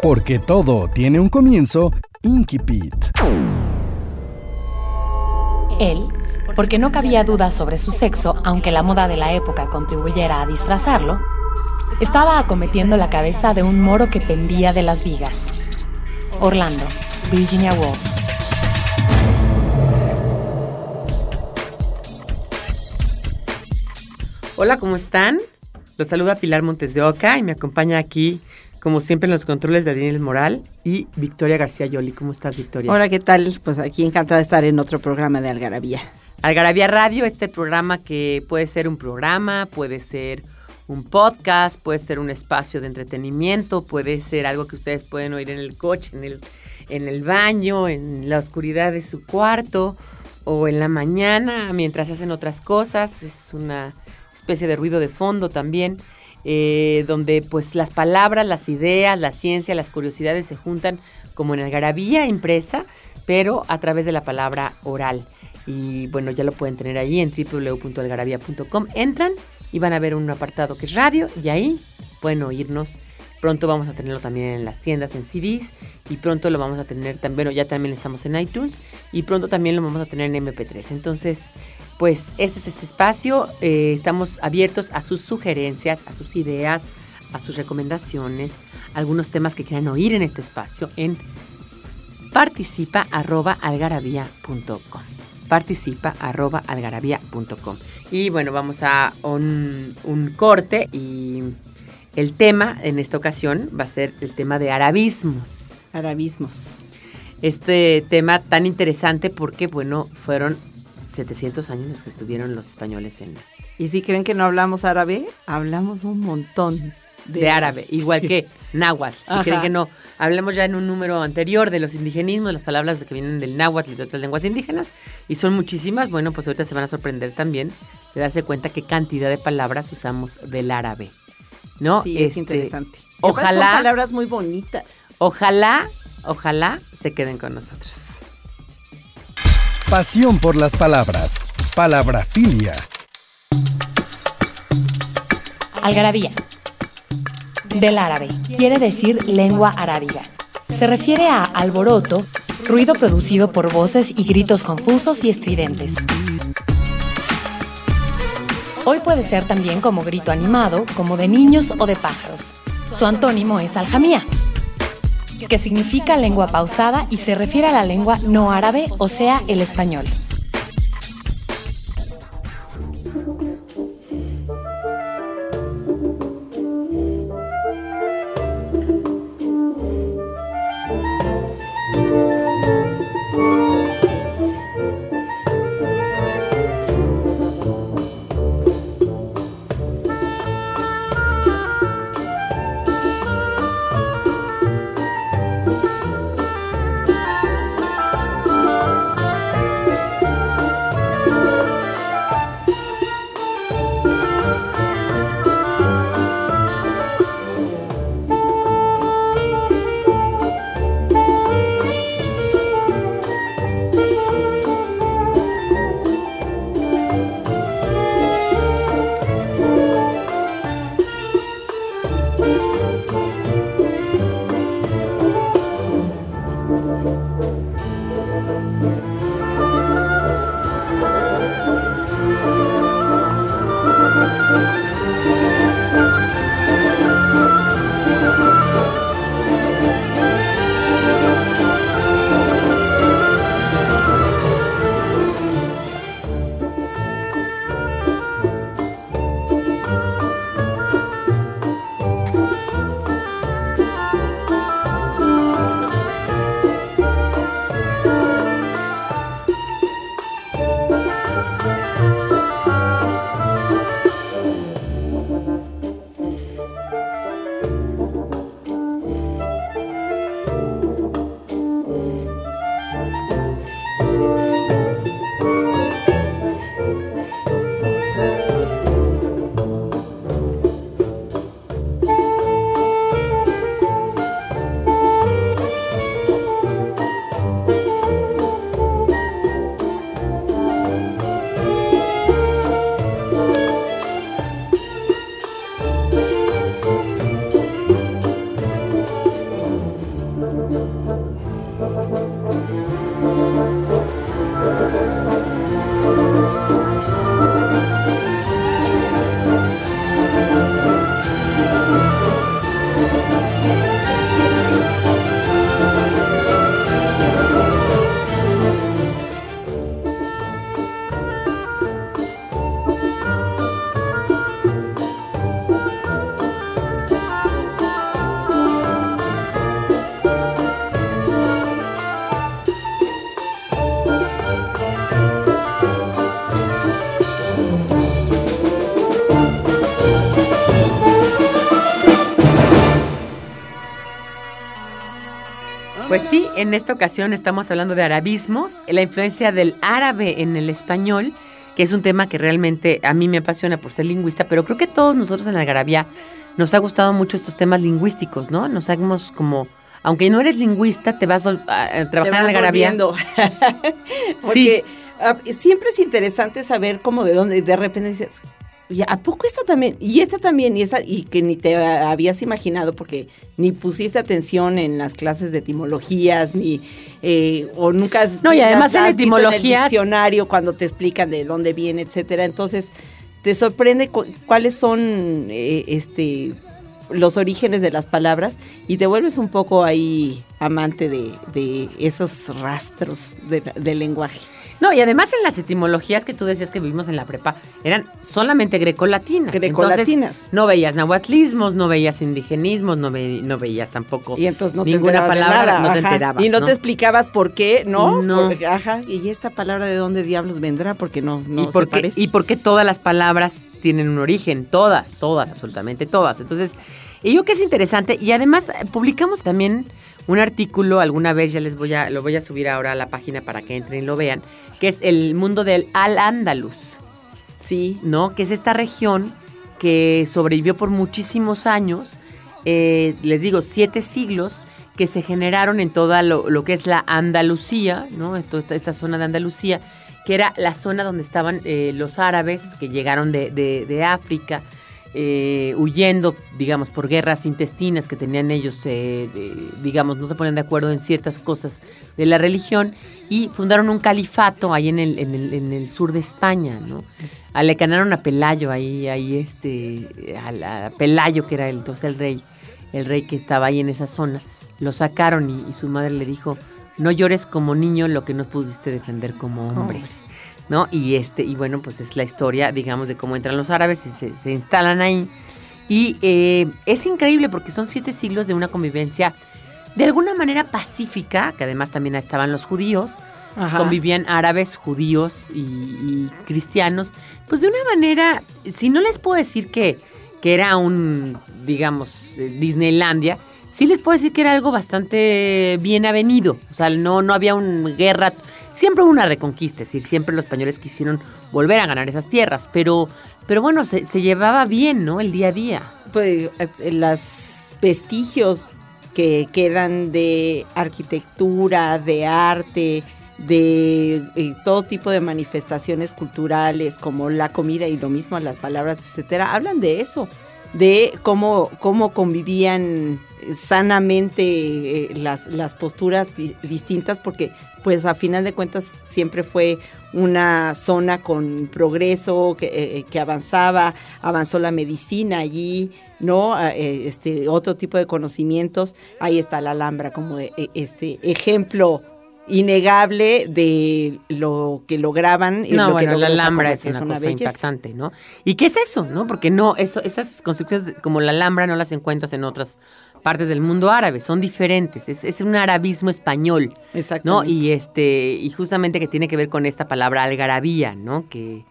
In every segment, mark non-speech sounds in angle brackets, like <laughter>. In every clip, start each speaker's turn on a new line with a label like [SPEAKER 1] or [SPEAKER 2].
[SPEAKER 1] Porque todo tiene un comienzo, Inkipit.
[SPEAKER 2] Él, porque no cabía duda sobre su sexo, aunque la moda de la época contribuyera a disfrazarlo, estaba acometiendo la cabeza de un moro que pendía de las vigas. Orlando, Virginia Woolf.
[SPEAKER 3] Hola, ¿cómo están? Los saluda Pilar Montes de Oca y me acompaña aquí, como siempre, en los controles de Daniel Moral y Victoria García Yoli. ¿Cómo estás, Victoria?
[SPEAKER 4] Hola, ¿qué tal? Pues aquí encantada de estar en otro programa de Algarabía.
[SPEAKER 3] Algarabía Radio, este programa que puede ser un programa, puede ser un podcast, puede ser un espacio de entretenimiento, puede ser algo que ustedes pueden oír en el coche, en el, en el baño, en la oscuridad de su cuarto o en la mañana mientras hacen otras cosas. Es una especie de ruido de fondo también. Eh, donde pues las palabras, las ideas, la ciencia, las curiosidades se juntan como en algarabía impresa, pero a través de la palabra oral. Y bueno, ya lo pueden tener ahí en www.algarabía.com. Entran y van a ver un apartado que es radio y ahí pueden oírnos. Pronto vamos a tenerlo también en las tiendas, en CDs y pronto lo vamos a tener también, bueno, ya también estamos en iTunes y pronto también lo vamos a tener en MP3. Entonces, pues ese es este espacio. Eh, estamos abiertos a sus sugerencias, a sus ideas, a sus recomendaciones, algunos temas que quieran oír en este espacio en participa.algarabía.com participa arroba algarabía.com. Y bueno, vamos a un, un, corte y el tema en esta ocasión va a ser el tema de arabismos.
[SPEAKER 4] Arabismos.
[SPEAKER 3] Este tema tan interesante porque, bueno, fueron 700 años los que estuvieron los españoles en...
[SPEAKER 4] ¿Y si creen que no hablamos árabe? Hablamos un montón
[SPEAKER 3] de, árabe, igual que <laughs> náhuatl. Si creen que no, hablemos ya en un número anterior de los indigenismos, las palabras que vienen del náhuatl y de otras lenguas indígenas, y son muchísimas. Bueno, pues ahorita se van a sorprender también de darse cuenta qué cantidad de palabras usamos del árabe. ¿No?
[SPEAKER 4] Sí, es este, interesante.
[SPEAKER 3] Ojalá.
[SPEAKER 4] Son palabras muy bonitas.
[SPEAKER 3] Ojalá, ojalá se queden con nosotros.
[SPEAKER 1] Pasión por las palabras. Palabrafilia.
[SPEAKER 2] Algarabía del árabe. Quiere decir lengua arábiga. Se refiere a alboroto, ruido producido por voces y gritos confusos y estridentes. Hoy puede ser también como grito animado, como de niños o de pájaros. Su antónimo es aljamía, que significa lengua pausada y se refiere a la lengua no árabe, o sea, el español.
[SPEAKER 3] Pues sí, en esta ocasión estamos hablando de arabismos, la influencia del árabe en el español, que es un tema que realmente a mí me apasiona por ser lingüista, pero creo que todos nosotros en la Algarabía nos ha gustado mucho estos temas lingüísticos, ¿no? Nos hemos como aunque no eres lingüista, te vas a, trabajar en la Algarabía. <laughs>
[SPEAKER 4] Porque siempre es interesante saber cómo de dónde, de repente dices, ¿a poco esta también? Y esta también, y esta, y que ni te habías imaginado porque ni pusiste atención en las clases de etimologías, ni, eh, o nunca has,
[SPEAKER 3] No, y además en etimologías.
[SPEAKER 4] En el diccionario cuando te explican de dónde viene, etcétera. Entonces, te sorprende cuáles son, eh, este, los orígenes de las palabras y te vuelves un poco ahí amante de, esos rastros del lenguaje.
[SPEAKER 3] No, y además en las etimologías que tú decías que vivimos en la prepa, eran solamente grecolatinas.
[SPEAKER 4] Grecolatinas.
[SPEAKER 3] no veías nahuatlismos, no veías indigenismos, no, no veías tampoco
[SPEAKER 4] y entonces no ninguna palabra, no te enterabas. Y no, te explicabas por qué, ¿no?
[SPEAKER 3] No.
[SPEAKER 4] ajá, y esta palabra de dónde diablos vendrá, porque no, no
[SPEAKER 3] ¿Y por qué, Y porque todas las palabras tienen un origen, todas, todas, absolutamente todas. Entonces, y yo que es interesante, y además publicamos también un artículo alguna vez, ya les voy a, lo voy a subir ahora a la página para que entren y lo vean, que es el mundo del Al-Ándalus.
[SPEAKER 4] Sí.
[SPEAKER 3] ¿No? Que es esta región que sobrevivió por muchísimos años, eh, les digo, siete siglos, que se generaron en toda lo, que es la Andalucía, ¿no? Esto, esta, zona de Andalucía, que era la zona donde estaban eh, los árabes que llegaron de, de África eh, huyendo, digamos, por guerras intestinas que tenían ellos, eh, digamos, no se ponen de acuerdo en ciertas cosas de la religión y fundaron un califato ahí en el, en el, sur de España, ¿no? Alecanaron a Pelayo ahí, ahí este, a, Pelayo que era entonces el rey, el rey que estaba ahí en esa zona, lo sacaron y, su madre le dijo, no llores como niño lo que no pudiste defender como hombre. ¿No? Y este, y bueno, pues es la historia, digamos, de cómo entran los árabes y se, instalan ahí. Y eh, es increíble porque son siete siglos de una convivencia de alguna manera pacífica, que además también estaban los judíos, convivían árabes, judíos y, cristianos, pues de una manera, si no les puedo decir que, que era un, digamos, eh, Disneylandia, sí les puedo decir que era algo bastante bien avenido. O sea, no, no había una guerra. Siempre una reconquista, es decir, siempre los españoles quisieron volver a ganar esas tierras. Pero, pero bueno, se, llevaba bien, ¿no? El día a día.
[SPEAKER 4] Pues eh, los vestigios que quedan de arquitectura, de arte, de eh, todo tipo de manifestaciones culturales como la comida y lo mismo las palabras, etcétera, hablan de eso, de cómo, cómo convivían sanamente eh, las, las posturas distintas porque pues a final de cuentas siempre fue una zona con progreso que, eh, que avanzaba, avanzó la medicina allí, ¿no? Ah, eh, este, otro tipo de conocimientos, ahí está la Alhambra como este ejemplo innegable de lo que lograban y
[SPEAKER 3] no,
[SPEAKER 4] lo
[SPEAKER 3] bueno,
[SPEAKER 4] que
[SPEAKER 3] la Alhambra es una, cosa impactante, ¿no? ¿Y qué es eso, no? Porque no, eso, esas construcciones como la Alhambra no las encuentras en otras partes del mundo árabe, son diferentes, es, es un arabismo español, ¿no? Y este, y justamente que tiene que ver con esta palabra algarabía, ¿no? Que,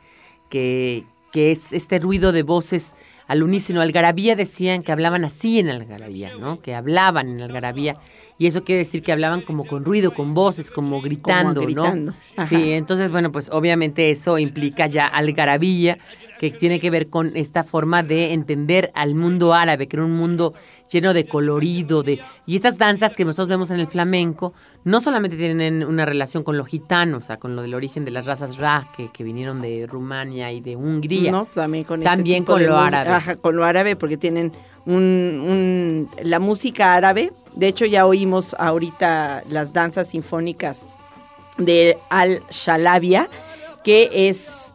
[SPEAKER 3] que, que es este ruido de voces al unísono. Algarabía decían que hablaban así en Algarabía, ¿no? Que hablaban en Algarabía. Y eso quiere decir que hablaban como con ruido, con voces, como gritando,
[SPEAKER 4] gritando.
[SPEAKER 3] ¿no? Sí, entonces, bueno, pues obviamente eso implica ya algarabía, que tiene que ver con esta forma de entender al mundo árabe, que era un mundo lleno de colorido, de y estas danzas que nosotros vemos en el flamenco no solamente tienen una relación con lo gitano, o sea, con lo del origen de las razas Ra que, que vinieron de Rumania y de Hungría,
[SPEAKER 4] no, también con
[SPEAKER 3] este también con lo árabe,
[SPEAKER 4] Con lo árabe porque tienen un, la música árabe. De hecho, ya oímos ahorita las danzas sinfónicas de Al-Shalabia, que es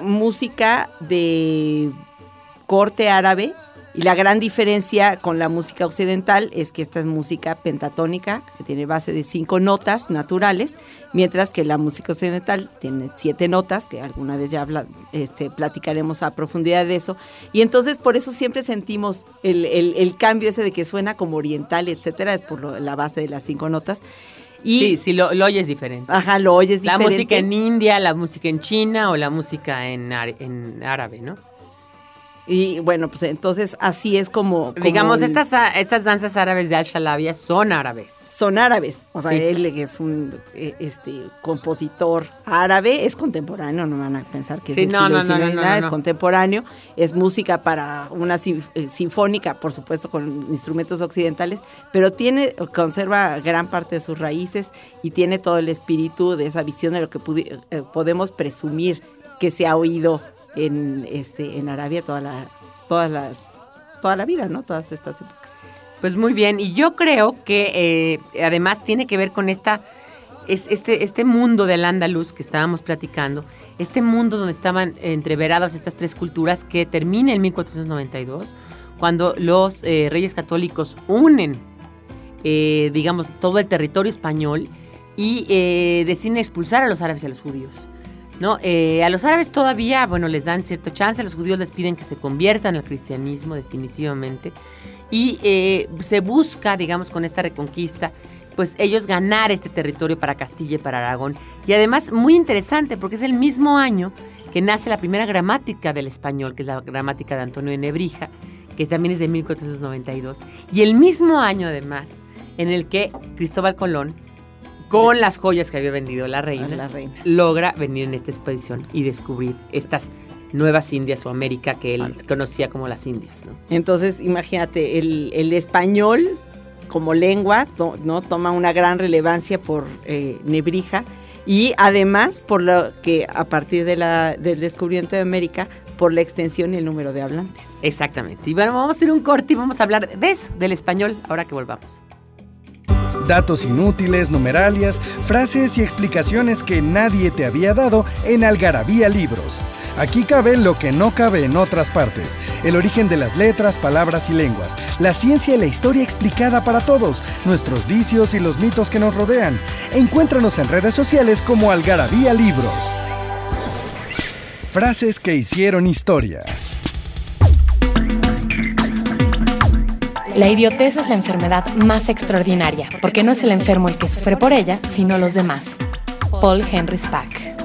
[SPEAKER 4] música de corte árabe y la gran diferencia con la música occidental es que esta es música pentatónica, que tiene base de cinco notas naturales, mientras que la música occidental tiene siete notas, que alguna vez ya este, platicaremos a profundidad de eso. Y entonces por eso siempre sentimos el, cambio ese de que suena como oriental, etcétera, es por la base de las cinco notas.
[SPEAKER 3] Y, sí, sí, lo, oyes diferente.
[SPEAKER 4] Ajá, lo oyes
[SPEAKER 3] diferente.
[SPEAKER 4] La
[SPEAKER 3] música en India, la música en China o la música en, en árabe, ¿no?
[SPEAKER 4] Y bueno, pues entonces así es como...
[SPEAKER 3] Digamos, estas, estas danzas árabes de Al-Shalabia son árabes.
[SPEAKER 4] Son árabes. O sea, él es un e, este, compositor árabe, es contemporáneo, no van a pensar que es
[SPEAKER 3] no, no, no,
[SPEAKER 4] es contemporáneo, es música para una eh, sinfónica, por supuesto, con instrumentos occidentales, pero tiene, conserva gran parte de sus raíces y tiene todo el espíritu de esa visión de lo que eh, podemos presumir que se ha oído en, este, en Arabia toda la, todas las, toda la vida, ¿no? Todas estas épocas.
[SPEAKER 3] Pues muy bien, y yo creo que eh, además tiene que ver con esta, es, este, este mundo del andaluz que estábamos platicando, este mundo donde estaban entreveradas estas tres culturas que termina en 1492, cuando los eh, reyes católicos unen, eh, digamos, todo el territorio español y deciden expulsar a los árabes y a los judíos. ¿No? Eh, a los árabes todavía, bueno, les dan cierto chance, a los judíos les piden que se conviertan al cristianismo definitivamente. Y eh, se busca, digamos, con esta reconquista, pues ellos ganar este territorio para Castilla y para Aragón. Y además, muy interesante, porque es el mismo año que nace la primera gramática del español, que es la gramática de Antonio de Nebrija, que también es de 1492. Y el mismo año, además, en el que Cristóbal Colón con las joyas que había vendido la reina, logra venir en esta expedición y descubrir estas nuevas Indias o América que él conocía como las Indias.
[SPEAKER 4] Entonces, imagínate, el, español como lengua no toma una gran relevancia por eh, Nebrija y además por lo que a partir de la, del descubrimiento de América por la extensión y el número de hablantes.
[SPEAKER 3] Exactamente. Y bueno, vamos a hacer un corte y vamos a hablar de eso, del español, ahora que volvamos
[SPEAKER 1] datos inútiles, numeralias, frases y explicaciones que nadie te había dado en Algarabía Libros. Aquí cabe lo que no cabe en otras partes, el origen de las letras, palabras y lenguas, la ciencia y la historia explicada para todos, nuestros vicios y los mitos que nos rodean. Encuéntranos en redes sociales como Algarabía Libros. Frases que hicieron historia.
[SPEAKER 2] La idiotez es la enfermedad más extraordinaria, porque no es el enfermo el que sufre por ella, sino los demás. Paul Henry Spack.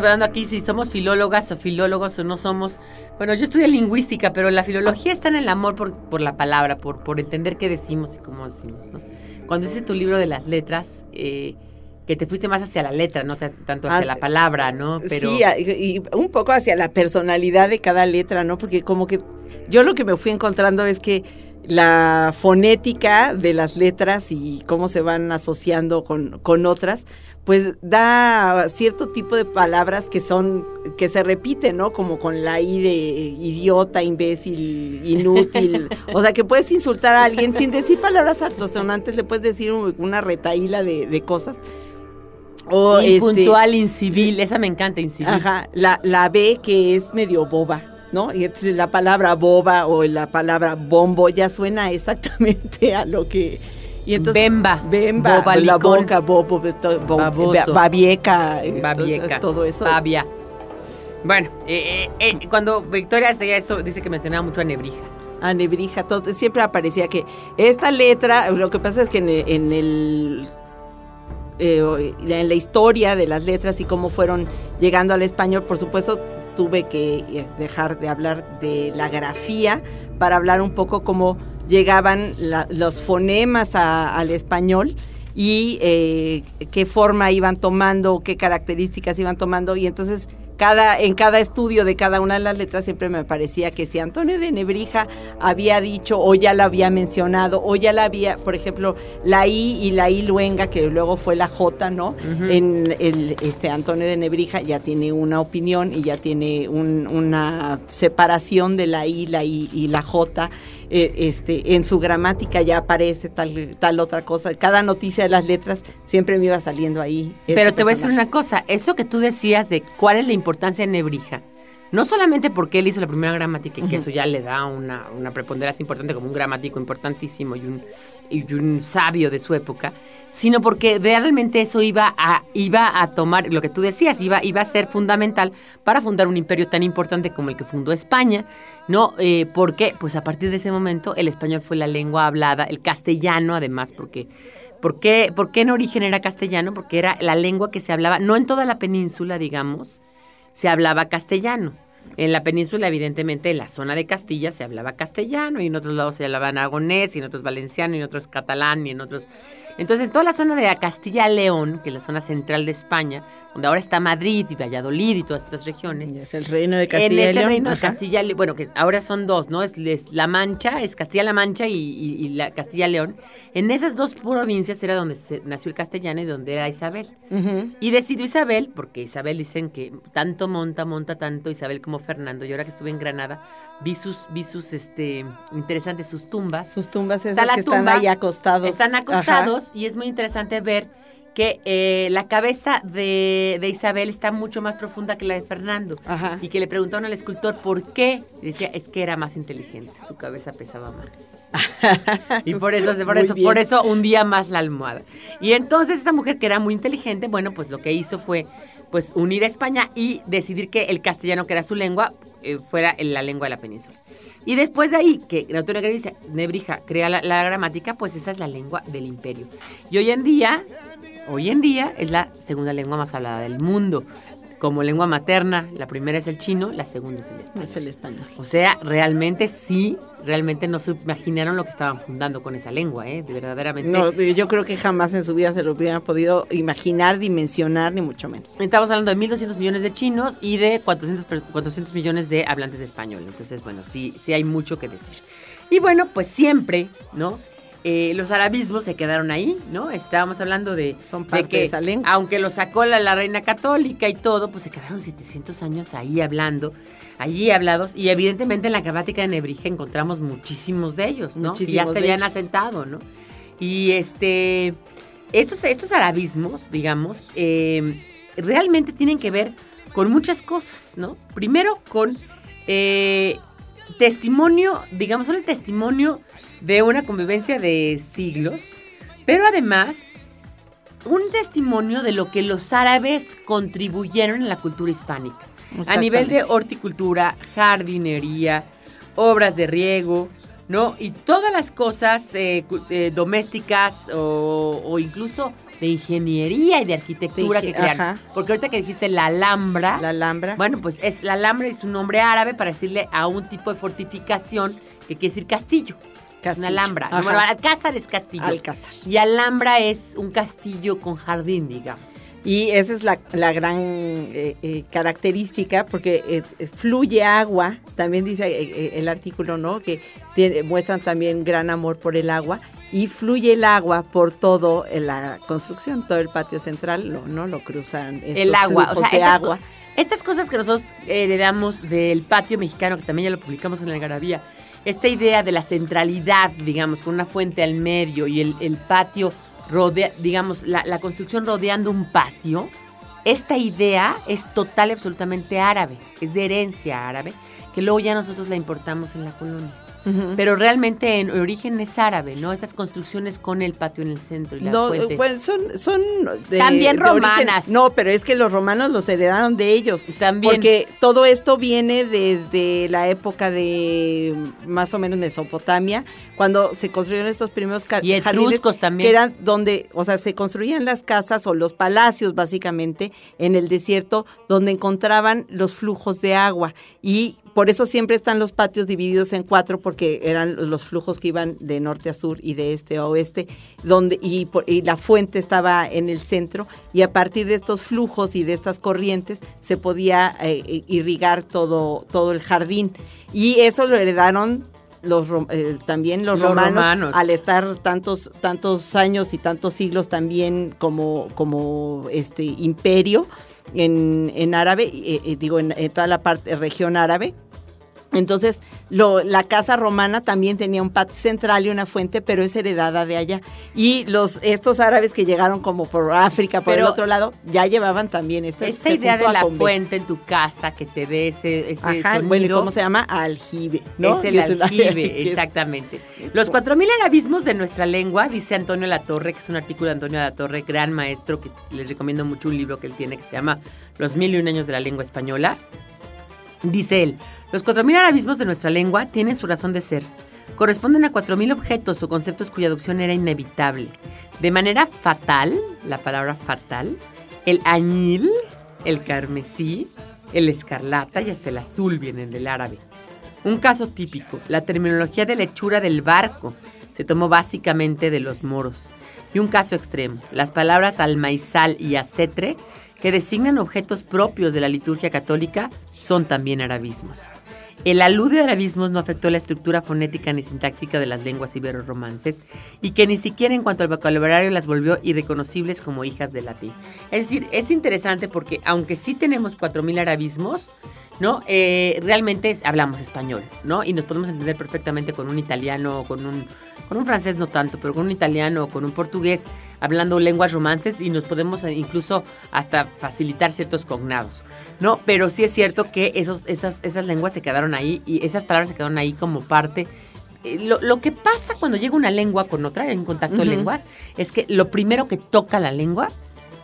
[SPEAKER 3] Estamos hablando aquí si somos filólogas o filólogos o no somos. Bueno, yo estudié lingüística, pero la filología está en el amor por, por la palabra, por, por entender qué decimos y cómo decimos, ¿no? Cuando hice tu libro de las letras, eh, que te fuiste más hacia la letra, no tanto hacia
[SPEAKER 4] Ah,
[SPEAKER 3] la palabra, ¿no? Pero
[SPEAKER 4] Sí, y y un poco hacia la personalidad de cada letra, ¿no? Porque como que yo lo que me fui encontrando es que la fonética de las letras y cómo se van asociando con, con otras, pues da cierto tipo de palabras que son, que se repiten, ¿no? Como con la I de idiota, imbécil, inútil. <laughs> o sea, que puedes insultar a alguien sin decir palabras altisonantes, le puedes decir un- una retaíla de, de cosas. O este,
[SPEAKER 3] incivil, esa me encanta, incivil.
[SPEAKER 4] Ajá, la, la B que es medio boba, ¿no? Y entonces la palabra boba o la palabra bombo ya suena exactamente a lo que... Y entonces,
[SPEAKER 3] Bemba,
[SPEAKER 4] Bemba, la boca, bobo, bo- babieca, eh,
[SPEAKER 3] Babieca.
[SPEAKER 4] todo eso.
[SPEAKER 3] Babia. Bueno, eh, eh, eh, cuando Victoria hacía eso, dice que mencionaba mucho a Nebrija.
[SPEAKER 4] a Nebrija, todo, siempre aparecía que esta letra, lo que pasa es que en el, en, el, eh, en la historia de las letras y cómo fueron llegando al español, por supuesto tuve que eh, dejar de hablar de la grafía para hablar un poco cómo llegaban la- los fonemas a- al español y eh, qué forma iban tomando, qué características iban tomando y entonces cada, en cada estudio de cada una de las letras siempre me parecía que si Antonio de Nebrija había dicho o ya la había mencionado o ya la había, por ejemplo, la I y la I luenga, que luego fue la J, ¿no? En el este Antonio de Nebrija ya tiene una opinión y ya tiene un- una separación de la I, la I y la J. eh, este, en su gramática ya aparece tal, tal otra cosa. Cada noticia de las letras siempre me iba saliendo ahí. este
[SPEAKER 3] Pero te voy a decir una cosa, eso que tú decías de cuál es la importancia de Nebrija, no solamente porque él hizo la primera gramática y que eso ya le da una, una preponderancia importante como un gramático importantísimo y un, y un sabio de su época, sino porque realmente eso iba a, iba a tomar, lo que tú decías, iba, iba a ser fundamental para fundar un imperio tan importante como el que fundó España, ¿no? Eh, porque, pues a partir de ese momento, el español fue la lengua hablada, el castellano además, porque ¿Por qué, ¿Por qué en origen era castellano? Porque era la lengua que se hablaba, no en toda la península, digamos, se hablaba castellano. En la península, evidentemente, en la zona de Castilla se hablaba castellano y en otros lados se hablaba aragonés y en otros valenciano y en otros catalán y en otros... Entonces, en toda la zona de la Castilla-León, que es la zona central de España, donde ahora está Madrid y Valladolid y todas estas regiones,
[SPEAKER 4] Es el reino de
[SPEAKER 3] en
[SPEAKER 4] Castilla y
[SPEAKER 3] ese
[SPEAKER 4] León.
[SPEAKER 3] reino de. Castilla, bueno, que ahora son dos, ¿no? Es, es La Mancha, es Castilla-La Mancha y, y- y la Castilla-León. En esas dos provincias era donde se- nació el castellano y donde era Isabel. Y decidió Isabel, porque Isabel dicen que tanto monta, monta tanto Isabel como Fernando. Y ahora que estuve en Granada, vi sus, vi sus, este, interesantes, sus tumbas.
[SPEAKER 4] Sus tumbas esas
[SPEAKER 3] Está la
[SPEAKER 4] que están ahí acostados.
[SPEAKER 3] Están
[SPEAKER 4] Ajá.
[SPEAKER 3] acostados y es muy interesante ver que eh, la cabeza de, de Isabel está mucho más profunda que la de Fernando.
[SPEAKER 4] Ajá.
[SPEAKER 3] Y que le preguntaron al escultor por qué. Y decía, es que era más inteligente, su cabeza pesaba más. <laughs> y por eso, por eso, por eso hundía más la almohada. Y entonces esta mujer que era muy inteligente, bueno, pues lo que hizo fue pues unir a España y decidir que el castellano, que era su lengua, eh, fuera la lengua de la península. Y después de ahí, que Antonio Nebrija, Nebrija crea la gramática, pues esa es la lengua del imperio. Y hoy en día, hoy en día es la segunda lengua más hablada del mundo. Como lengua materna, la primera es el chino, la segunda es el español.
[SPEAKER 4] Es el español.
[SPEAKER 3] O sea, realmente sí, realmente no se imaginaron lo que estaban fundando con esa lengua, ¿eh? De verdaderamente.
[SPEAKER 4] No, yo creo que jamás en su vida se lo hubieran podido imaginar, dimensionar, ni mucho menos.
[SPEAKER 3] Estamos hablando de 1.200 millones de chinos y de 400, per- 400 millones de hablantes de español. Entonces, bueno, sí, sí hay mucho que decir. Y bueno, pues siempre, ¿no? Eh, los arabismos se quedaron ahí, ¿no? Estábamos hablando de,
[SPEAKER 4] Son
[SPEAKER 3] de
[SPEAKER 4] parte
[SPEAKER 3] que,
[SPEAKER 4] de esa lengua.
[SPEAKER 3] aunque lo sacó la, la reina católica y todo, pues se quedaron 700 años ahí hablando, allí hablados. Y evidentemente en la gramática de Nebrija encontramos muchísimos de ellos, ¿no? Que ya
[SPEAKER 4] Muchísimos
[SPEAKER 3] se
[SPEAKER 4] de
[SPEAKER 3] habían
[SPEAKER 4] ellos.
[SPEAKER 3] asentado, ¿no? Y este, estos, estos arabismos, digamos, eh, realmente tienen que ver con muchas cosas, ¿no? Primero con eh, testimonio, digamos, son el testimonio de una convivencia de siglos, pero además un testimonio de lo que los árabes contribuyeron en la cultura hispánica. A nivel de horticultura, jardinería, obras de riego, ¿no? Y todas las cosas eh, eh, domésticas o, o incluso de ingeniería y de arquitectura
[SPEAKER 4] De
[SPEAKER 3] que crean.
[SPEAKER 4] ajá.
[SPEAKER 3] Porque ahorita que dijiste la Alhambra,
[SPEAKER 4] La Alhambra.
[SPEAKER 3] bueno, pues es la Alhambra es un nombre árabe para decirle a un tipo de fortificación que quiere decir castillo.
[SPEAKER 4] Castillo.
[SPEAKER 3] Una Alhambra.
[SPEAKER 4] Ajá.
[SPEAKER 3] Bueno, Alcázar es castillo.
[SPEAKER 4] Alcázar.
[SPEAKER 3] Y Alhambra es un castillo con jardín, digamos.
[SPEAKER 4] Y esa es la, la gran eh, eh, característica, porque eh, fluye agua, también dice el artículo, ¿no? Que tiene- muestran también gran amor por el agua, y fluye el agua por todo en la construcción, todo el patio central, lo, ¿no? Lo cruzan
[SPEAKER 3] el agua, o sea,
[SPEAKER 4] de
[SPEAKER 3] estas,
[SPEAKER 4] agua.
[SPEAKER 3] co- estas cosas que nosotros heredamos del patio mexicano, que también ya lo publicamos en el Garabía, esta idea de la centralidad, digamos, con una fuente al medio y el, patio rodea, digamos, la, la construcción rodeando un patio, esta idea es total y absolutamente árabe, es de herencia árabe, que luego ya nosotros la importamos en la colonia. Pero realmente en origen es árabe, ¿no? Estas construcciones con el patio en el centro y la
[SPEAKER 4] No,
[SPEAKER 3] fuente.
[SPEAKER 4] bueno, son, son de,
[SPEAKER 3] También
[SPEAKER 4] de origen-
[SPEAKER 3] romanas.
[SPEAKER 4] no, pero es que los romanos los heredaron de ellos.
[SPEAKER 3] También.
[SPEAKER 4] Porque todo esto viene desde la época de más o menos Mesopotamia, cuando se construyeron estos primeros
[SPEAKER 3] Y
[SPEAKER 4] jardines
[SPEAKER 3] también.
[SPEAKER 4] que eran donde, o sea, se construían las casas o los palacios básicamente en el desierto donde encontraban los flujos de agua y por eso siempre están los patios divididos en cuatro porque eran los flujos que iban de norte a sur y de este a oeste donde y, por- y la fuente estaba en el centro y a partir de estos flujos y de estas corrientes se podía eh, eh, irrigar todo todo el jardín y eso lo heredaron los eh, también los,
[SPEAKER 3] Los
[SPEAKER 4] romanos,
[SPEAKER 3] romanos.
[SPEAKER 4] al estar tantos tantos años y tantos siglos también como como este imperio en, en árabe eh, eh, digo en, en toda la parte región árabe entonces, lo, la casa romana también tenía un patio central y una fuente, pero es heredada de allá. Y los estos árabes que llegaron como por África, por
[SPEAKER 3] Pero-
[SPEAKER 4] el otro lado, ya llevaban también esto.
[SPEAKER 3] Esta idea de la fuente en tu casa que te dé ese, ese
[SPEAKER 4] Ajá,
[SPEAKER 3] sonido.
[SPEAKER 4] bueno, ¿y cómo se llama? Aljibe, ¿no?
[SPEAKER 3] Es el aljibe, <laughs> exactamente. Los 4.000 arabismos de nuestra lengua, dice Antonio Latorre, que es un artículo de Antonio Latorre, gran maestro, que les recomiendo mucho un libro que él tiene que se llama Los mil y un años de la lengua española. Dice él, los 4.000 arabismos de nuestra lengua tienen su razón de ser. Corresponden a 4.000 objetos o conceptos cuya adopción era inevitable. De manera fatal, la palabra fatal, el añil, el carmesí, el escarlata y hasta el azul vienen del árabe. Un caso típico, la terminología de lechura del barco se tomó básicamente de los moros. Y un caso extremo, las palabras almaizal y acetre, que designan objetos propios de la liturgia católica, son también arabismos. El alude de arabismos no afectó la estructura fonética ni sintáctica de las lenguas ibero-romances y que ni siquiera en cuanto al vocabulario las volvió irreconocibles como hijas del latín. Es decir, es interesante porque aunque sí tenemos 4.000 arabismos, ¿no? Eh, realmente es- hablamos español, ¿no? Y nos podemos entender perfectamente con un italiano o con un, con un francés no tanto, pero con un italiano o con un portugués hablando lenguas romances y nos podemos eh, incluso hasta facilitar ciertos cognados, ¿no? Pero sí es cierto que esos, esas, esas lenguas se quedaron ahí y esas palabras se quedaron ahí como parte eh, lo, lo que pasa cuando llega una lengua con otra, en contacto de lenguas, es que lo primero que toca la lengua,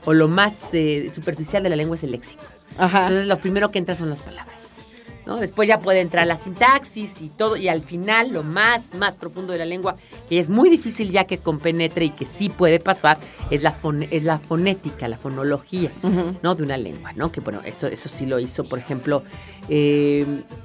[SPEAKER 3] o lo más eh, superficial de la lengua, es el léxico.
[SPEAKER 4] Ajá.
[SPEAKER 3] Entonces lo primero que entra son las palabras. ¿No? Después ya puede entrar la sintaxis y todo, y al final lo más, más profundo de la lengua, que es muy difícil ya que compenetre y que sí puede pasar, es la, es la fonética, la fonología. ¿no? De una lengua, ¿no? Que bueno, eso, eso sí lo hizo, por ejemplo, eh,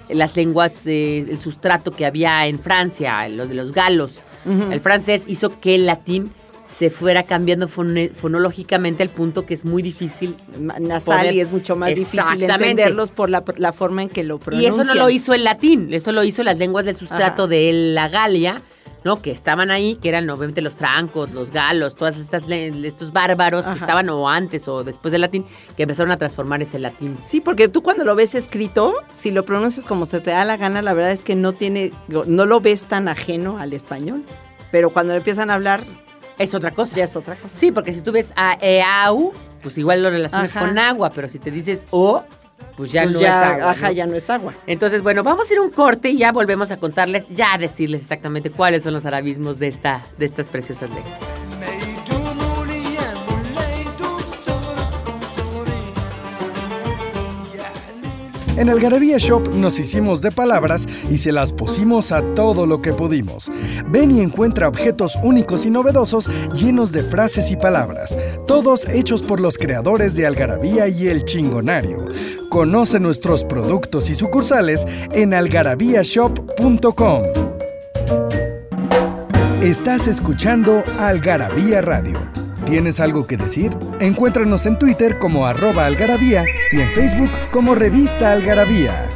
[SPEAKER 3] las lenguas, eh, el sustrato que había en Francia, lo de los galos. El francés hizo que el latín se fuera cambiando fonológicamente al punto que es muy difícil.
[SPEAKER 4] Nasal
[SPEAKER 3] poder-
[SPEAKER 4] y es mucho más difícil entenderlos por la, la forma en que lo
[SPEAKER 3] Y
[SPEAKER 4] pronuncian.
[SPEAKER 3] eso no lo hizo el latín, eso lo hizo las lenguas del sustrato
[SPEAKER 4] Ajá.
[SPEAKER 3] de la Galia, ¿no? Que estaban ahí, que eran obviamente los francos, los galos, todas estas estos bárbaros que estaban o antes o después del latín, que empezaron a transformar ese latín.
[SPEAKER 4] Sí, porque tú cuando lo ves escrito, si lo pronuncias como se te da la gana, la verdad es que no tiene, no lo ves tan ajeno al español. Pero cuando empiezan a hablar,
[SPEAKER 3] Es otra cosa.
[SPEAKER 4] ya es otra cosa.
[SPEAKER 3] Sí, porque si tú ves a eau, pues igual lo relacionas
[SPEAKER 4] Ajá.
[SPEAKER 3] con agua, pero si te dices o, pues ya
[SPEAKER 4] Pues
[SPEAKER 3] no
[SPEAKER 4] ya,
[SPEAKER 3] es agua.
[SPEAKER 4] Ajá,
[SPEAKER 3] ¿no?
[SPEAKER 4] ya no es agua.
[SPEAKER 3] Entonces, bueno, vamos a ir a un corte y ya volvemos a contarles, ya a decirles exactamente cuáles son los arabismos de, esta, de estas preciosas lenguas.
[SPEAKER 1] En Algarabía Shop nos hicimos de palabras y se las pusimos a todo lo que pudimos. Ven y encuentra objetos únicos y novedosos llenos de frases y palabras, todos hechos por los creadores de Algarabía y El Chingonario. Conoce nuestros productos y sucursales en algarabíashop.com. Estás escuchando Algarabía Radio. ¿Tienes algo que decir? Encuéntranos en Twitter como arroba algarabía y en Facebook como revista algarabía.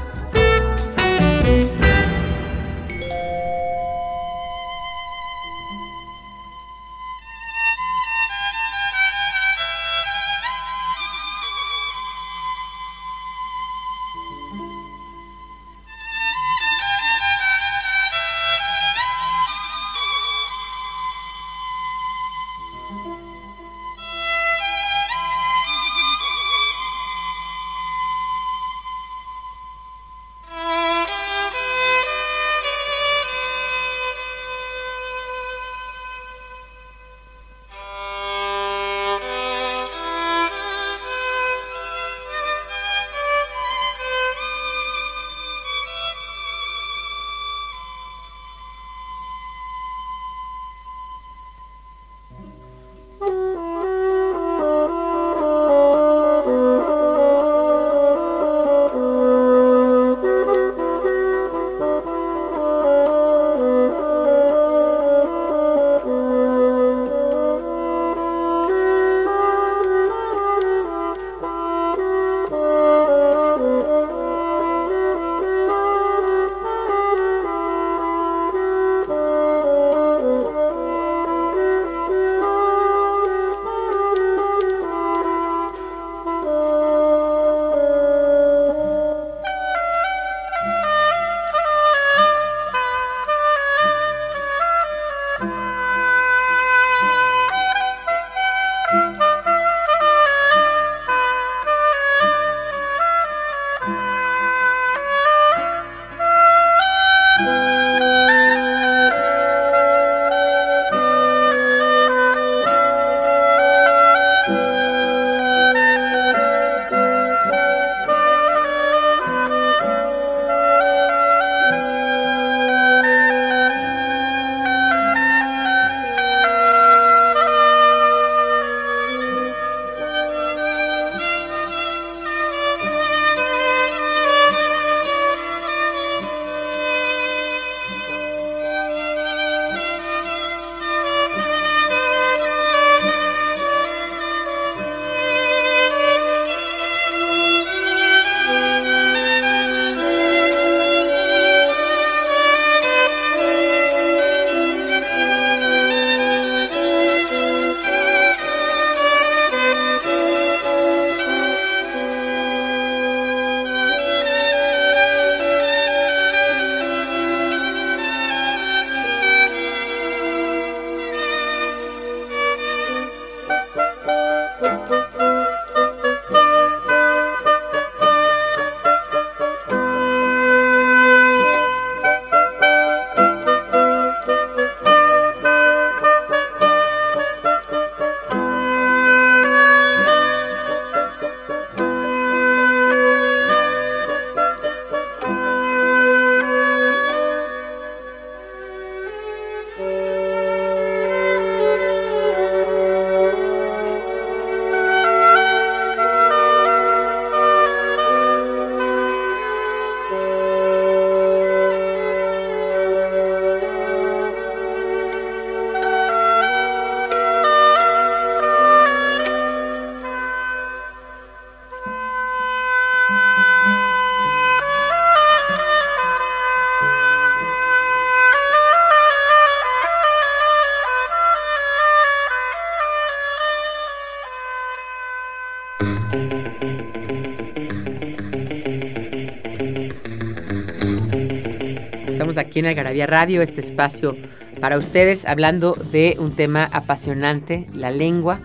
[SPEAKER 3] Aquí en Algarabía Radio, este espacio para ustedes, hablando de un tema apasionante, la lengua.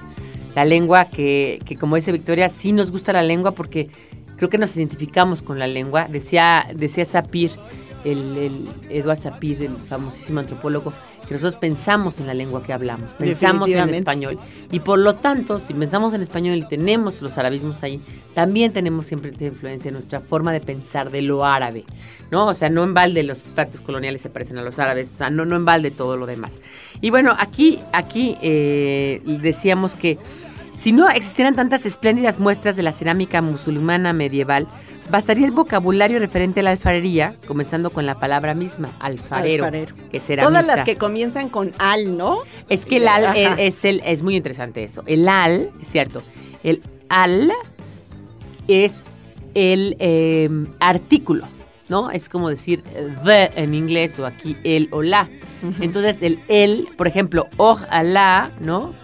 [SPEAKER 3] La lengua que, que, como dice Victoria, sí nos gusta la lengua porque creo que nos identificamos con la lengua. Decía, decía Sapir el, el Edward Sapir, el famosísimo antropólogo, que nosotros pensamos en la lengua que hablamos, pensamos en español. Y por lo tanto, si pensamos en español y tenemos los arabismos ahí, también tenemos siempre esta influencia en nuestra forma de pensar de lo árabe, ¿no? O sea, no en balde los prácticos coloniales se parecen a los árabes, o sea, no, no en balde todo lo demás. Y bueno, aquí, aquí eh, decíamos que si no existieran tantas espléndidas muestras de la cerámica musulmana medieval, bastaría el vocabulario referente a la alfarería, comenzando con la palabra misma, alfarero,
[SPEAKER 4] Alfarero.
[SPEAKER 3] que será
[SPEAKER 4] Todas las que comienzan con al, ¿no?
[SPEAKER 3] es que el al es, es el, es muy interesante eso. El al, cierto, el al es el eh, artículo, ¿no? Es como decir the en inglés o aquí el o la. Entonces el el, por ejemplo, oh Alá, ¿no?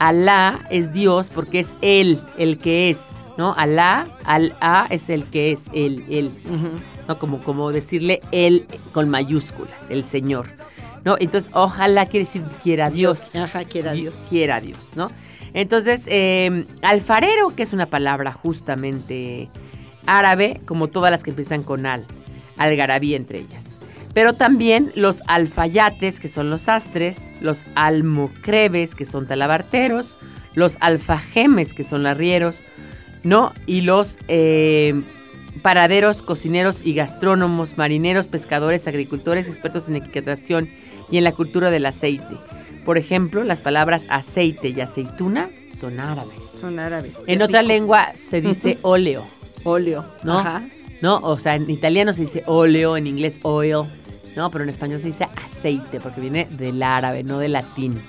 [SPEAKER 3] Alá es Dios porque es él, el que es, ¿no? Alá, al-a es el que es, él, él. ¿no? Como, como decirle él con mayúsculas, el Señor, ¿no? Entonces, ojalá quiere decir quiera Dios.
[SPEAKER 4] Ajá, quiera Dios.
[SPEAKER 3] Quiera Dios, ¿no? Entonces, eh, alfarero, que es una palabra justamente árabe, como todas las que empiezan con al, algarabí entre ellas. Pero también los alfayates, que son los astres, los almocreves, que son talabarteros, los alfajemes, que son arrieros, ¿no? Y los eh, paraderos, cocineros y gastrónomos, marineros, pescadores, agricultores, expertos en equitación y en la cultura del aceite. Por ejemplo, las palabras aceite y aceituna son árabes.
[SPEAKER 4] Son árabes.
[SPEAKER 3] En otra
[SPEAKER 4] rico.
[SPEAKER 3] lengua se dice <laughs> óleo,
[SPEAKER 4] Óleo.
[SPEAKER 3] ¿no?
[SPEAKER 4] Ajá.
[SPEAKER 3] ¿No? O sea, en italiano se dice óleo, en inglés oil, ¿no? Pero en español se dice aceite porque viene del árabe, no del latín.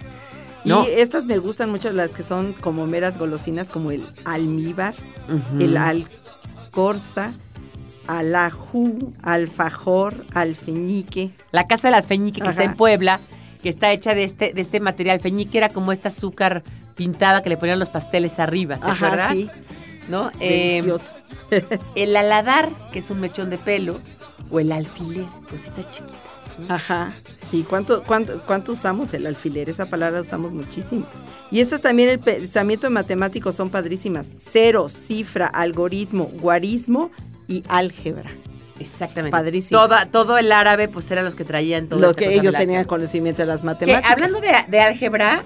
[SPEAKER 3] ¿no?
[SPEAKER 4] Y estas me gustan mucho las que son como meras golosinas, como el almíbar,
[SPEAKER 3] Ujú.
[SPEAKER 4] el alcorza, alajú, alfajor, alfeñique.
[SPEAKER 3] La casa del alfeñique que está en Puebla, que está hecha de este, de este material. Alfeñique era como esta azúcar pintada que le ponían los pasteles arriba, ¿te
[SPEAKER 4] Ajá,
[SPEAKER 3] acuerdas?
[SPEAKER 4] sí.
[SPEAKER 3] ¿No? Eh,
[SPEAKER 4] Delicioso.
[SPEAKER 3] el aladar, que es un mechón de pelo, o el alfiler, cositas chiquitas. ¿no?
[SPEAKER 4] Ajá. ¿Y cuánto, cuánto, cuánto usamos el alfiler? Esa palabra la usamos muchísimo. Y estas también, el pensamiento matemático son padrísimas. Cero, cifra, algoritmo, guarismo y álgebra.
[SPEAKER 3] Exactamente.
[SPEAKER 4] Padrísimo.
[SPEAKER 3] Todo el árabe, pues eran los que traían todo
[SPEAKER 4] Lo que ellos tenían conocimiento de las
[SPEAKER 3] Que
[SPEAKER 4] matemáticas.
[SPEAKER 3] hablando de, de álgebra,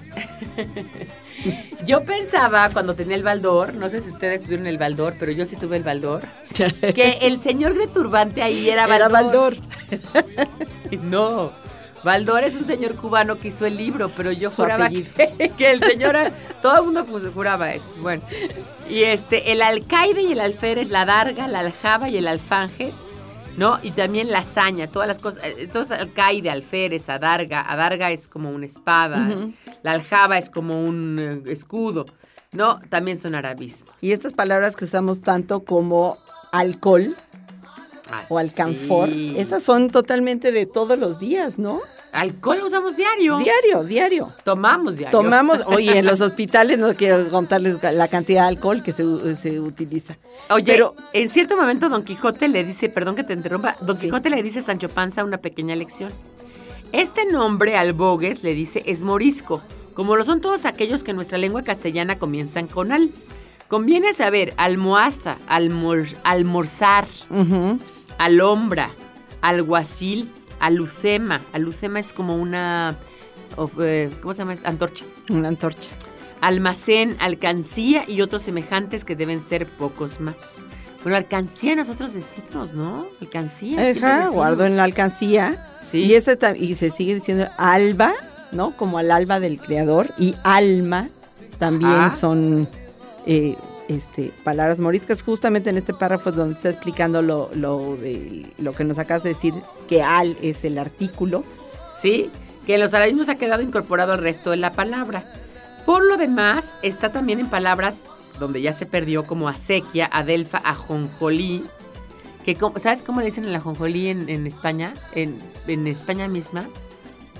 [SPEAKER 3] yo pensaba cuando tenía el baldor, no sé si ustedes tuvieron el baldor, pero yo sí tuve el baldor, <laughs> que el señor de turbante ahí era
[SPEAKER 4] Era
[SPEAKER 3] baldor.
[SPEAKER 4] Baldor. <laughs>
[SPEAKER 3] No, Baldor es un señor cubano que hizo el libro, pero yo
[SPEAKER 4] Su
[SPEAKER 3] juraba que <laughs> el señor, todo el mundo pues, juraba eso. Bueno, y este, el alcaide y el alférez, la darga, la aljaba y el alfanje, ¿no? Y también la hazaña, todas las cosas, eh, todos alcaide, alférez, adarga, adarga es como una espada, la aljaba es como un eh, escudo, ¿no? También son arabismos.
[SPEAKER 4] Y estas palabras que usamos tanto como alcohol o alcanfor, esas son totalmente de todos los días, ¿no?
[SPEAKER 3] Alcohol lo usamos diario.
[SPEAKER 4] Diario, diario.
[SPEAKER 3] Tomamos diario.
[SPEAKER 4] Tomamos, <laughs> oye, en los hospitales no quiero contarles la cantidad de alcohol que se, se utiliza.
[SPEAKER 3] Oye,
[SPEAKER 4] Pero-
[SPEAKER 3] en cierto momento Don Quijote le dice, perdón que te interrumpa, Don
[SPEAKER 4] Sí.
[SPEAKER 3] Quijote le dice a Sancho Panza una pequeña lección. Este nombre albogues le dice es morisco, como lo son todos aquellos que en nuestra lengua castellana comienzan con al. Conviene saber almohaza, almor- almorzar,
[SPEAKER 4] Ujú.
[SPEAKER 3] alombra, alguacil, alucema. Alucema es como una, of- eh, ¿cómo se llama? Antorcha
[SPEAKER 4] Una antorcha.
[SPEAKER 3] almacén, alcancía y otros semejantes que deben ser pocos más. Bueno, alcancía nosotros decimos, ¿no? Alcancía.
[SPEAKER 4] Ajá, guardo en la alcancía.
[SPEAKER 3] Sí.
[SPEAKER 4] Y, este, y se sigue diciendo alba, ¿no? Como al alba del creador. Y alma también
[SPEAKER 3] Ajá.
[SPEAKER 4] son eh, este, palabras moriscas. Justamente en este párrafo donde está explicando lo, lo, de, lo que nos acabas de decir, que al es el artículo.
[SPEAKER 3] Sí, que en los arabismos ha quedado incorporado al resto de la palabra. Por lo demás, está también en palabras donde ya se perdió como acequia, adelfa, ajonjolí. ¿Sabes cómo le dicen el ajonjolí en, en España? En, en España misma.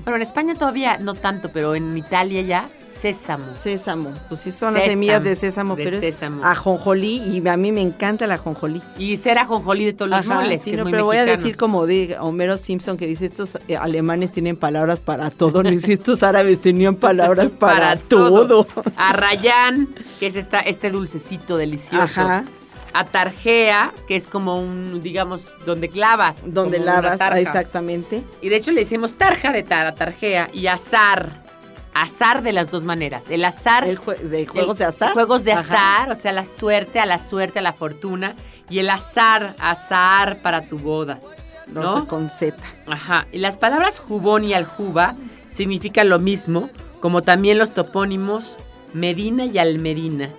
[SPEAKER 3] Bueno, en España todavía no tanto, pero en Italia ya, sésamo.
[SPEAKER 4] Sésamo. Pues sí, son las semillas de sésamo,
[SPEAKER 3] de
[SPEAKER 4] pero
[SPEAKER 3] sésamo.
[SPEAKER 4] es ajonjolí y a mí me encanta el ajonjolí.
[SPEAKER 3] Y ser ajonjolí de todos los
[SPEAKER 4] Ajá,
[SPEAKER 3] moles,
[SPEAKER 4] sí,
[SPEAKER 3] que
[SPEAKER 4] no,
[SPEAKER 3] es muy
[SPEAKER 4] pero voy a decir como de Homero Simpson que dice estos eh, alemanes tienen palabras para todo, ni si estos árabes tenían palabras <laughs> para, todo.
[SPEAKER 3] A Rayán, que es esta, este dulcecito delicioso.
[SPEAKER 4] Ajá.
[SPEAKER 3] Atarjea, que es como un, digamos, donde clavas.
[SPEAKER 4] Donde lavas, exactamente.
[SPEAKER 3] Y de hecho le decimos tarja de tar, tarjea y azar. Azar de las dos maneras. El azar.
[SPEAKER 4] El jue- de juegos
[SPEAKER 3] el-
[SPEAKER 4] de azar.
[SPEAKER 3] Juegos de
[SPEAKER 4] Ajá.
[SPEAKER 3] azar, o sea, la suerte, a la suerte, a la fortuna. Y el azar, azar para tu boda.
[SPEAKER 4] No, con Z.
[SPEAKER 3] Ajá. Y las palabras jubón y aljuba significan lo mismo, como también los topónimos Medina y Almedina.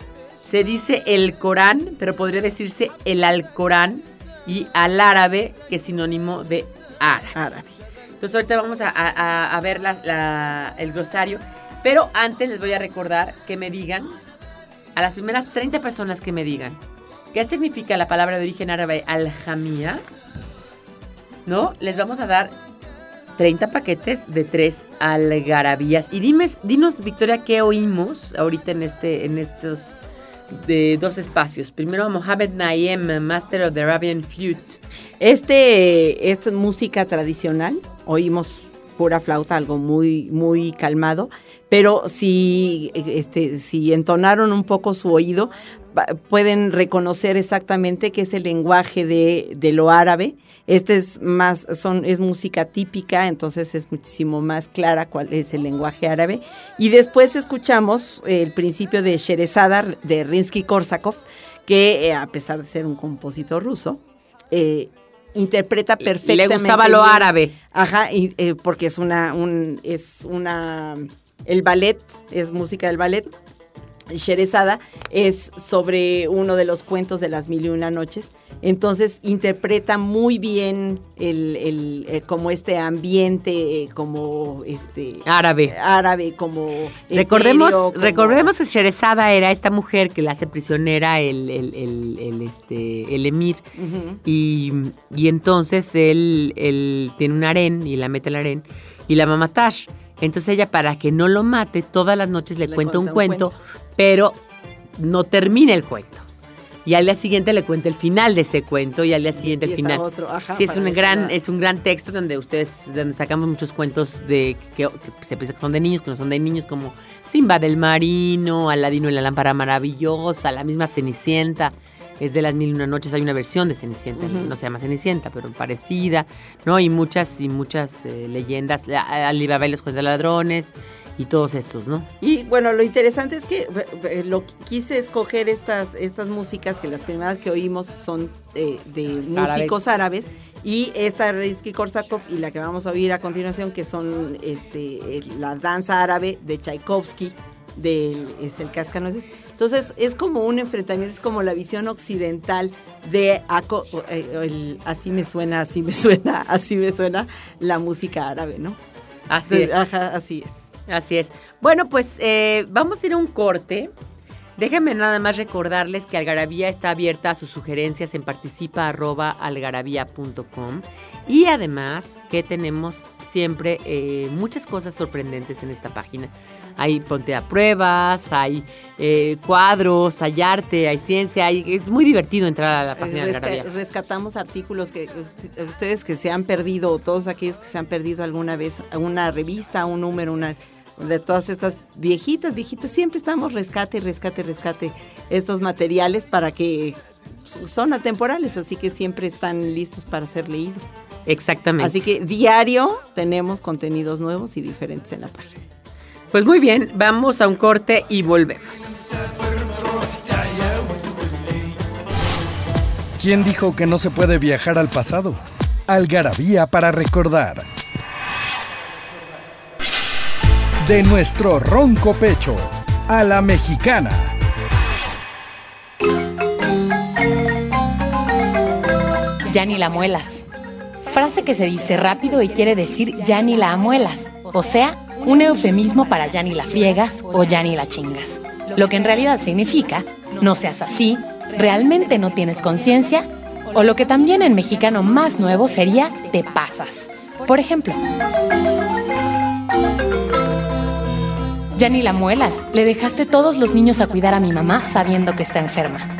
[SPEAKER 3] Se dice el Corán, pero podría decirse el Alcorán y al árabe, que es sinónimo de árabe.
[SPEAKER 4] Árabe.
[SPEAKER 3] Entonces ahorita vamos a, a- ver la- el glosario, pero antes les voy a recordar que me digan, a las primeras 30 personas que me digan, ¿qué significa la palabra de origen árabe aljamía? ¿No? Les vamos a dar 30 paquetes de tres algarabías. Y dime, dinos, Victoria, ¿qué oímos ahorita en, este, en estos de dos espacios? Primero Mohamed Naem, Master of the Arabian Flute.
[SPEAKER 4] Este es música tradicional. Oímos pura flauta, algo muy, muy calmado. Pero si, este, si entonaron un poco su oído, pueden reconocer exactamente qué es el lenguaje de, de lo árabe. Este es más, son, es música típica, entonces es muchísimo más clara cuál es el lenguaje árabe. Y después escuchamos el principio de Sherezada de Rinsky-Korsakov, que eh, a pesar de ser un compositor ruso, eh, interpreta perfectamente.
[SPEAKER 3] Le gustaba lo
[SPEAKER 4] bien.
[SPEAKER 3] árabe.
[SPEAKER 4] Ajá, y, eh, porque es una, un, es una, el ballet, es música del ballet. Sherezada es sobre uno de los cuentos de las mil y una noches. Entonces interpreta muy bien el, el, eh, como este ambiente, eh, como este
[SPEAKER 3] Árabe.
[SPEAKER 4] árabe, como
[SPEAKER 3] Recordemos,
[SPEAKER 4] etéreo, como-
[SPEAKER 3] recordemos que Sherezada era esta mujer que la hace prisionera el, el, el, el, este, el emir. Y, y entonces él, él tiene un harén y la mete al harén y la va a matar. Entonces ella, para que no lo mate, todas las noches le,
[SPEAKER 4] Le
[SPEAKER 3] cuenta un
[SPEAKER 4] cuenta un
[SPEAKER 3] cuento, pero no termina el cuento. Y al día siguiente le cuenta el final de ese cuento y al día siguiente el final.
[SPEAKER 4] otro, ajá,
[SPEAKER 3] sí, es un gran, es un gran texto donde ustedes, donde sacamos muchos cuentos de que, que se piensa que son de niños, que no son de niños, como Simba del Marino, Aladino y la lámpara maravillosa, la misma Cenicienta. Es de las mil y una noches, hay una versión de Cenicienta, no se llama Cenicienta, pero parecida, ¿no? Y muchas, y muchas eh, leyendas, Alibaba y los cuentos de ladrones, y todos estos, ¿no?
[SPEAKER 4] Y bueno, lo interesante es que eh, lo quise escoger estas, estas músicas que las primeras que oímos son eh, de músicos árabes y esta Rizky Korsakov y la que vamos a oír a continuación que son este eh, la danza árabe de Tchaikovsky del es el cascanueces. Entonces es como un enfrentamiento, es como la visión occidental de aco- eh, el- así me suena, así me suena, <laughs> así me suena la música árabe, ¿no?
[SPEAKER 3] Así es.
[SPEAKER 4] Ajá, así es.
[SPEAKER 3] Así es. Bueno, pues eh, vamos a ir a un corte. Déjenme nada más recordarles que Algarabía está abierta a sus sugerencias en participa.algarabía.com y además que tenemos siempre eh, muchas cosas sorprendentes en esta página. Hay ponte a pruebas, hay eh, cuadros, hay arte, hay ciencia, hay- es muy divertido entrar a la página de Algarabía.
[SPEAKER 4] rescatamos artículos que ust- ustedes que se han perdido, o todos aquellos que se han perdido alguna vez, una revista, un número, una de todas estas viejitas, viejitas, siempre estamos rescate, rescate, rescate estos materiales para que son atemporales, así que siempre están listos para ser leídos.
[SPEAKER 3] Exactamente.
[SPEAKER 4] Así que diario tenemos contenidos nuevos y diferentes en la página.
[SPEAKER 3] Pues muy bien, vamos a un corte y volvemos.
[SPEAKER 1] ¿Quién dijo que no se puede viajar al pasado? Algarabía para recordar. De nuestro ronco pecho a la mexicana.
[SPEAKER 2] Ya ni la muelas. Frase que se dice rápido y quiere decir ya ni la amuelas, o sea, un eufemismo para ya ni la friegas o ya ni la chingas. Lo que en realidad significa, no seas así, realmente no tienes conciencia, o lo que también en mexicano más nuevo sería te pasas. Por ejemplo, ya ni la muelas, le dejaste todos los niños a cuidar a mi mamá sabiendo que está enferma.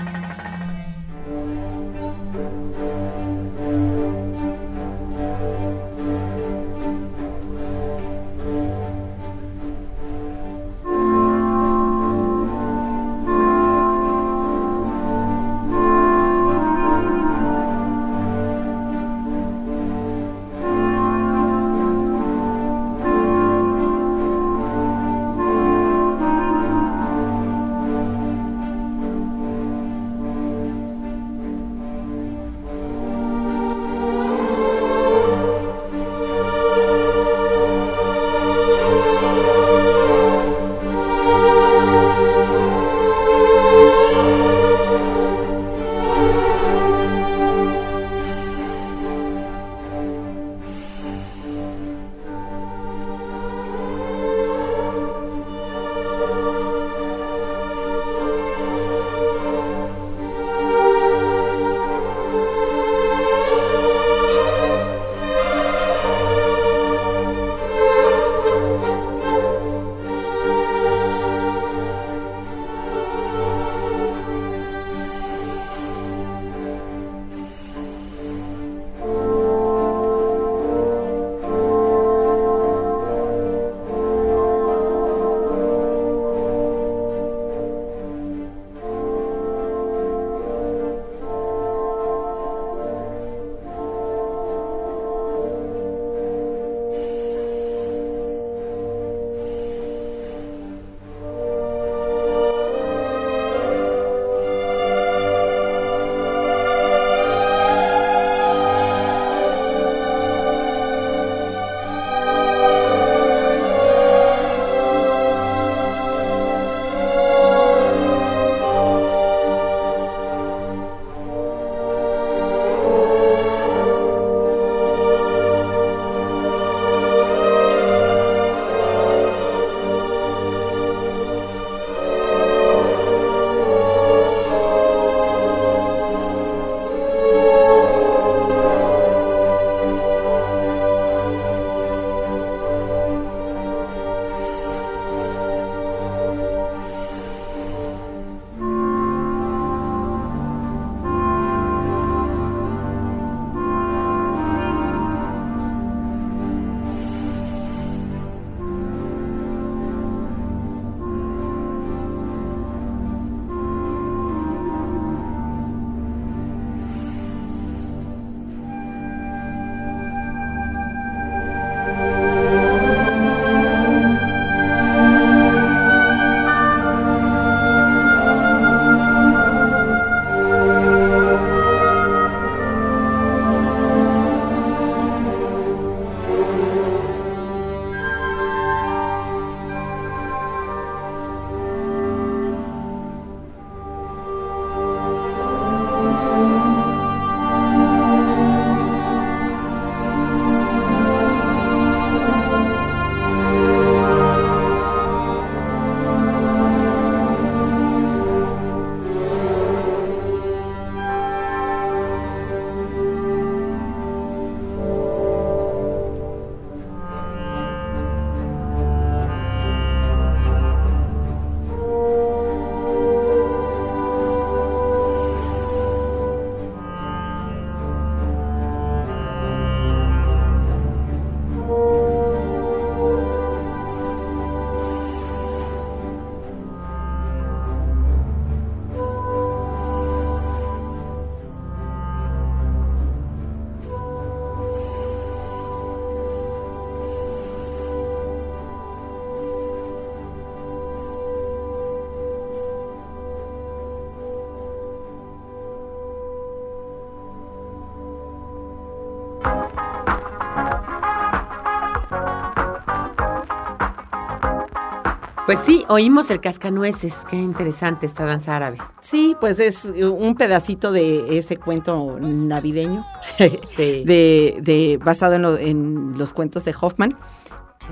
[SPEAKER 3] Pues sí, oímos el cascanueces. Qué interesante esta danza árabe.
[SPEAKER 4] Sí, pues es un pedacito de ese cuento navideño, <laughs>
[SPEAKER 3] Sí.
[SPEAKER 4] de, de, basado en, lo- en los cuentos de Hoffman.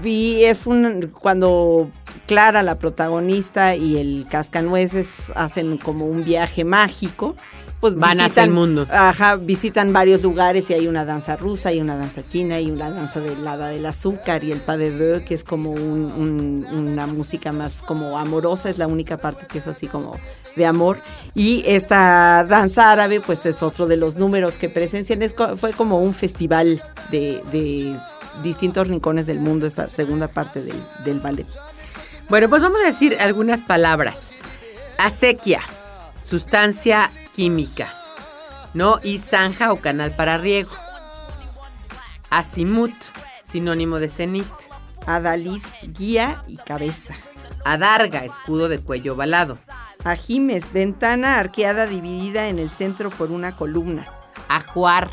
[SPEAKER 4] Y es un cuando Clara, la protagonista, y el cascanueces hacen como un viaje mágico. Pues
[SPEAKER 3] Van hacia el mundo.
[SPEAKER 4] Ajá, visitan varios lugares y hay una danza rusa, y una danza china, y una danza de helada del azúcar, y el pas de deux, que es como un- un- una música más como amorosa, es la única parte que es así como de amor. Y esta danza árabe, pues es otro de los números que presencian. Es fue como un festival de, de distintos rincones del mundo, esta segunda parte del, del ballet.
[SPEAKER 3] Bueno, pues vamos a decir algunas palabras. Acequia, sustancia química, ¿no? Y zanja o canal para riego. Azimut, sinónimo de cenit.
[SPEAKER 4] Adalid, guía y cabeza.
[SPEAKER 3] Adarga, escudo de cuello ovalado.
[SPEAKER 4] Ajimes, ventana arqueada dividida en el centro por una columna.
[SPEAKER 3] Ajuar,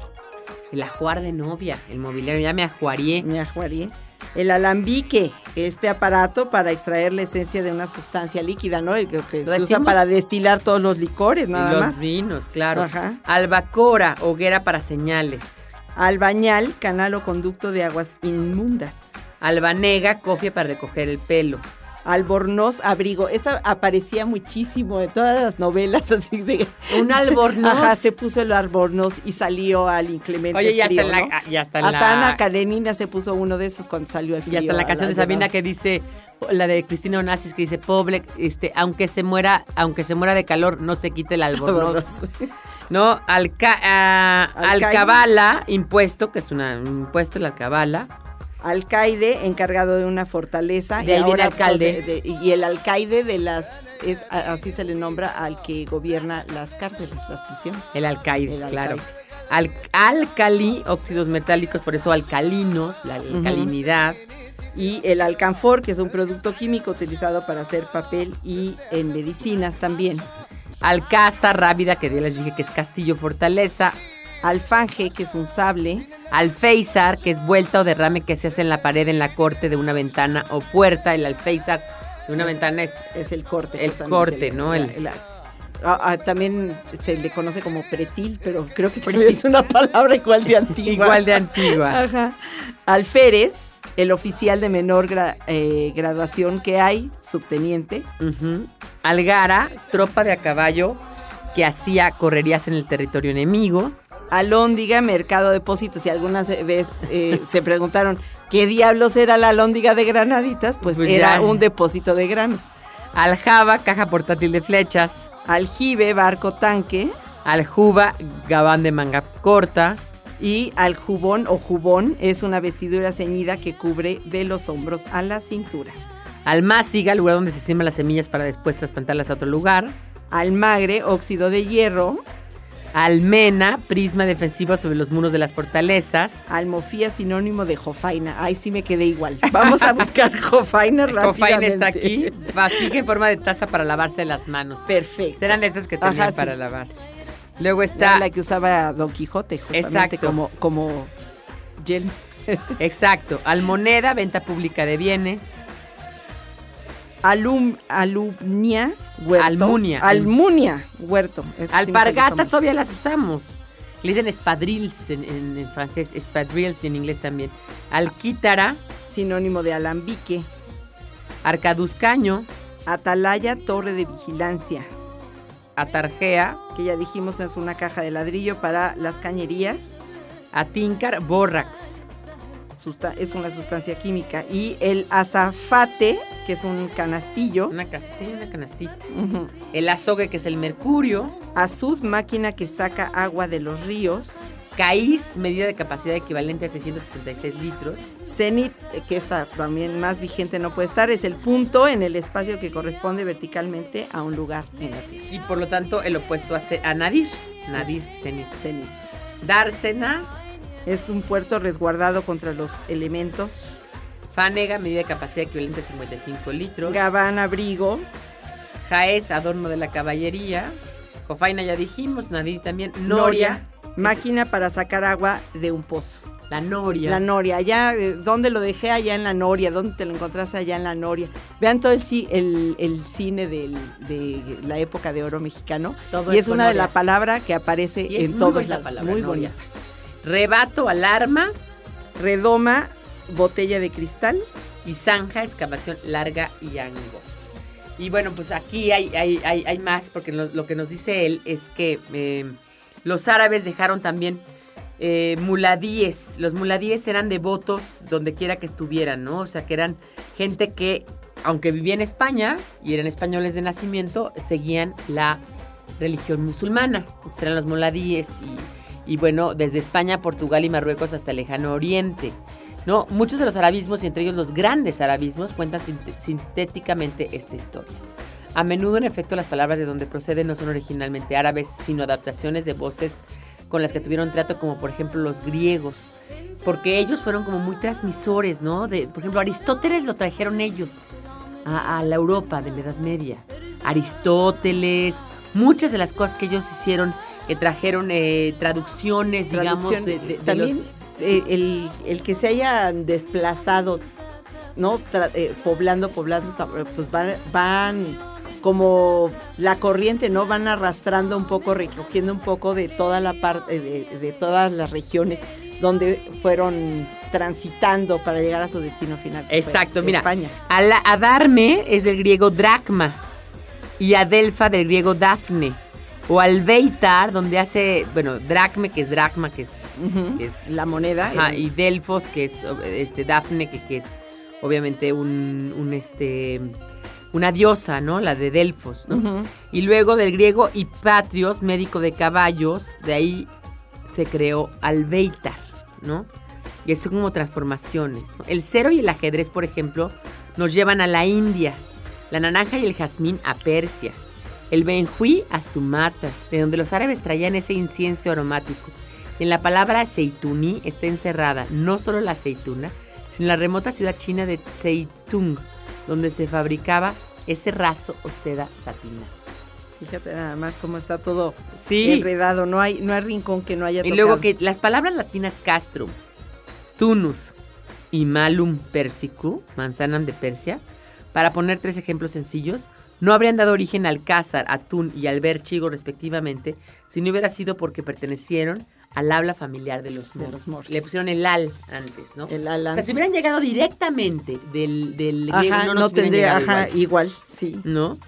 [SPEAKER 3] el ajuar de novia, el mobiliario, ya me ajuarié.
[SPEAKER 4] Me ajuaré. El alambique, este aparato para extraer la esencia de una sustancia líquida, ¿no? El que, se usa para destilar todos los licores, nada
[SPEAKER 3] los
[SPEAKER 4] más.
[SPEAKER 3] vinos, claro.
[SPEAKER 4] Ajá.
[SPEAKER 3] Albacora, hoguera para señales.
[SPEAKER 4] Albañal, canal o conducto de aguas inmundas.
[SPEAKER 3] Albanega, cofia para recoger el pelo.
[SPEAKER 4] Albornoz, abrigo. Esta aparecía muchísimo en todas las novelas, <laughs> así de...
[SPEAKER 3] Un albornoz.
[SPEAKER 4] Ajá, se puso el albornoz y salió al inclemente
[SPEAKER 3] Oye, ya
[SPEAKER 4] frío,
[SPEAKER 3] está en la,
[SPEAKER 4] ¿no?
[SPEAKER 3] ah, ya en
[SPEAKER 4] Hasta
[SPEAKER 3] la-
[SPEAKER 4] Ana Karenina se puso uno de esos cuando salió el
[SPEAKER 3] Y
[SPEAKER 4] frío.
[SPEAKER 3] hasta la canción de Sabina que dice, la de Cristina Onassis que dice, pobre, este, aunque se muera, aunque se muera de calor, no se quite el <laughs> albornoz. ¿No? Alca,
[SPEAKER 4] Alcaide.
[SPEAKER 3] alcabala, impuesto, que es una, un impuesto, la alcabala.
[SPEAKER 4] Alcaide, encargado de una fortaleza.
[SPEAKER 3] De ahí viene
[SPEAKER 4] ahora, pues,
[SPEAKER 3] alcalde.
[SPEAKER 4] de- de- y el alcaide de las, es así se le nombra al que gobierna las cárceles, las prisiones.
[SPEAKER 3] El alcaide,
[SPEAKER 4] El
[SPEAKER 3] claro. Al, alcali, óxidos metálicos, por eso alcalinos, la alcalinidad.
[SPEAKER 4] Y el alcanfor, que es un producto químico utilizado para hacer papel y en medicinas también.
[SPEAKER 3] Alcázar, rábida, que ya les dije que es castillo, fortaleza.
[SPEAKER 4] Alfanje, que es un sable.
[SPEAKER 3] Alféizar, que es vuelta o derrame que se hace en la pared, en la corte de una ventana o puerta. El alféizar de una
[SPEAKER 4] Es-
[SPEAKER 3] ventana es,
[SPEAKER 4] Es el corte.
[SPEAKER 3] El corte, ¿no? El-
[SPEAKER 4] también se le conoce como pretil, pero creo que también es una palabra igual de antigua.
[SPEAKER 3] igual de antigua. <laughs>
[SPEAKER 4] Ajá. Alférez, el oficial de menor gra- eh, graduación que hay, subteniente.
[SPEAKER 3] Ujú. Algara, tropa de a caballo que hacía correrías en el territorio enemigo.
[SPEAKER 4] Alóndiga, mercado depósito. Si algunas vez eh, <laughs> se preguntaron qué diablos era la alóndiga de granaditas, pues,
[SPEAKER 3] Pues
[SPEAKER 4] era
[SPEAKER 3] ya.
[SPEAKER 4] un depósito de granos.
[SPEAKER 3] Aljaba, caja portátil de flechas.
[SPEAKER 4] Aljibe, barco tanque.
[SPEAKER 3] Aljuba, gabán de manga corta.
[SPEAKER 4] Y aljubón o jubón es una vestidura ceñida que cubre de los hombros a la cintura.
[SPEAKER 3] Almáciga, lugar donde se siembran las semillas para después trasplantarlas a otro lugar.
[SPEAKER 4] Almagre, óxido de hierro.
[SPEAKER 3] Almena, prisma defensivo sobre los muros de las fortalezas.
[SPEAKER 4] Almofía, sinónimo de jofaina. Ay, sí me quedé igual. Vamos a buscar <laughs> jofaina rápidamente.
[SPEAKER 3] Cofain está aquí. Vasija en forma de taza para lavarse las manos.
[SPEAKER 4] Perfecto.
[SPEAKER 3] Serán estas que tenían
[SPEAKER 4] Ajá, sí.
[SPEAKER 3] para lavarse. Luego está,
[SPEAKER 4] la que usaba Don Quijote, justamente
[SPEAKER 3] Exacto.
[SPEAKER 4] como, como yelmo.
[SPEAKER 3] exacto, almoneda, venta pública de bienes.
[SPEAKER 4] Alum, alumnia, huerto.
[SPEAKER 3] Almunia.
[SPEAKER 4] Almunia, huerto. Este sí
[SPEAKER 3] Alpargatas
[SPEAKER 4] famoso.
[SPEAKER 3] todavía las usamos. Le dicen espadrilles en, en- en francés, espadrilles en inglés también. Alquítara,
[SPEAKER 4] Sinónimo de alambique.
[SPEAKER 3] arcaduzcaño,
[SPEAKER 4] Atalaya, torre de vigilancia.
[SPEAKER 3] atarjea,
[SPEAKER 4] Que ya dijimos es una caja de ladrillo para las cañerías.
[SPEAKER 3] atincar, bórrax.
[SPEAKER 4] Es una sustancia química. Y el azafate, que es un canastillo.
[SPEAKER 3] Una, sí, una canastita. El azogue, que es el mercurio.
[SPEAKER 4] Azud, máquina que saca agua de los ríos.
[SPEAKER 3] Caís, medida de capacidad equivalente a 666 litros.
[SPEAKER 4] Cenit, que está también más vigente no puede estar, es el punto en el espacio que corresponde verticalmente a un lugar en la Tierra.
[SPEAKER 3] Y por lo tanto, el opuesto a, a nadir. Nadir, cenit.
[SPEAKER 4] Cenit.
[SPEAKER 3] Dársena,
[SPEAKER 4] Es un puerto resguardado contra los elementos.
[SPEAKER 3] fanega, medida de capacidad equivalente a 55 litros.
[SPEAKER 4] Gabán, abrigo.
[SPEAKER 3] Jaez, adorno de la caballería. Cofaina ya dijimos, nadir también.
[SPEAKER 4] Noria,
[SPEAKER 3] Noria,
[SPEAKER 4] máquina para sacar agua de un pozo.
[SPEAKER 3] La Noria.
[SPEAKER 4] La Noria, allá, eh, ¿dónde lo dejé? Allá en la Noria, ¿dónde te lo encontraste? Allá en la Noria. Vean todo el, ci- el, el cine del- de la época de oro mexicano.
[SPEAKER 3] Todo
[SPEAKER 4] y
[SPEAKER 3] es
[SPEAKER 4] una de las palabras que aparece
[SPEAKER 3] Y
[SPEAKER 4] en todos lados.
[SPEAKER 3] palabra,
[SPEAKER 4] muy
[SPEAKER 3] Noria.
[SPEAKER 4] bonita.
[SPEAKER 3] Rebato, alarma
[SPEAKER 4] Redoma, botella de cristal.
[SPEAKER 3] y zanja, excavación larga y angosta. Y bueno, pues aquí hay, hay, hay, hay más, porque lo, lo que nos dice él es que eh, los árabes dejaron también eh, muladíes. Los muladíes eran devotos donde quiera que estuvieran, ¿no? O sea, que eran gente que, aunque vivía en España y eran españoles de nacimiento, seguían la religión musulmana. Entonces eran los muladíes y, y bueno, desde España, Portugal y Marruecos hasta el lejano oriente. ¿no? Muchos de los arabismos, y entre ellos los grandes arabismos, cuentan sint- sintéticamente esta historia. A menudo, en efecto, las palabras de donde proceden no son originalmente árabes, sino adaptaciones de voces con las que tuvieron trato, como por ejemplo los griegos, porque ellos fueron como muy transmisores, ¿no? De, por ejemplo, Aristóteles lo trajeron ellos a la Europa de la Edad Media. Aristóteles, muchas de las cosas que ellos hicieron, que trajeron eh, traducciones, digamos, de, de- de
[SPEAKER 4] También
[SPEAKER 3] los-
[SPEAKER 4] eh, el, el que se hayan desplazado, ¿no? Tra- eh, poblando, poblando, ta- pues van, van como la corriente, ¿no? Van arrastrando un poco, recogiendo un poco de toda la parte, de, de todas las regiones donde fueron transitando para llegar a su destino final.
[SPEAKER 3] Exacto, mira.
[SPEAKER 4] España.
[SPEAKER 3] Ala- Adarme es del griego dracma y Adelfa del griego dafne. O Albeitar, donde hace, bueno, dracme, que es dracma, que es,
[SPEAKER 4] Ujú.
[SPEAKER 3] que es
[SPEAKER 4] La moneda.
[SPEAKER 3] Ajá,
[SPEAKER 4] el-
[SPEAKER 3] y Delfos, que es este Dafne, que, que es obviamente un, un, este una diosa, ¿no? La de Delfos, ¿no? Y luego del griego Hipatrios, médico de caballos, de ahí se creó Albeitar, ¿no? Y eso como transformaciones. ¿no? El cero y el ajedrez, por ejemplo, nos llevan a la India. La naranja y el jazmín a Persia. El benjuí a Sumatra, de donde los árabes traían ese incienso aromático. En la palabra aceituní está encerrada no solo la aceituna, sino la remota ciudad china de Zeitung, donde se fabricaba ese raso o seda satinada.
[SPEAKER 4] Fíjate nada más cómo está todo
[SPEAKER 3] Sí.
[SPEAKER 4] enredado. No hay, no hay rincón que no haya
[SPEAKER 3] Y
[SPEAKER 4] tocado.
[SPEAKER 3] luego que las palabras latinas castrum, tunus y malum persicum, manzana de Persia, para poner tres ejemplos sencillos, no habrían dado origen al cázar, atún y al berchigo respectivamente, si no hubiera sido porque pertenecieron al habla familiar de los moros. Le pusieron el al antes, ¿no?
[SPEAKER 4] El
[SPEAKER 3] o
[SPEAKER 4] Alan.
[SPEAKER 3] sea, si hubieran llegado directamente del, del
[SPEAKER 4] Ajá,
[SPEAKER 3] no,
[SPEAKER 4] no,
[SPEAKER 3] nos hubieran
[SPEAKER 4] tendría, ajá,
[SPEAKER 3] igual.
[SPEAKER 4] igual. sí.
[SPEAKER 3] ¿no?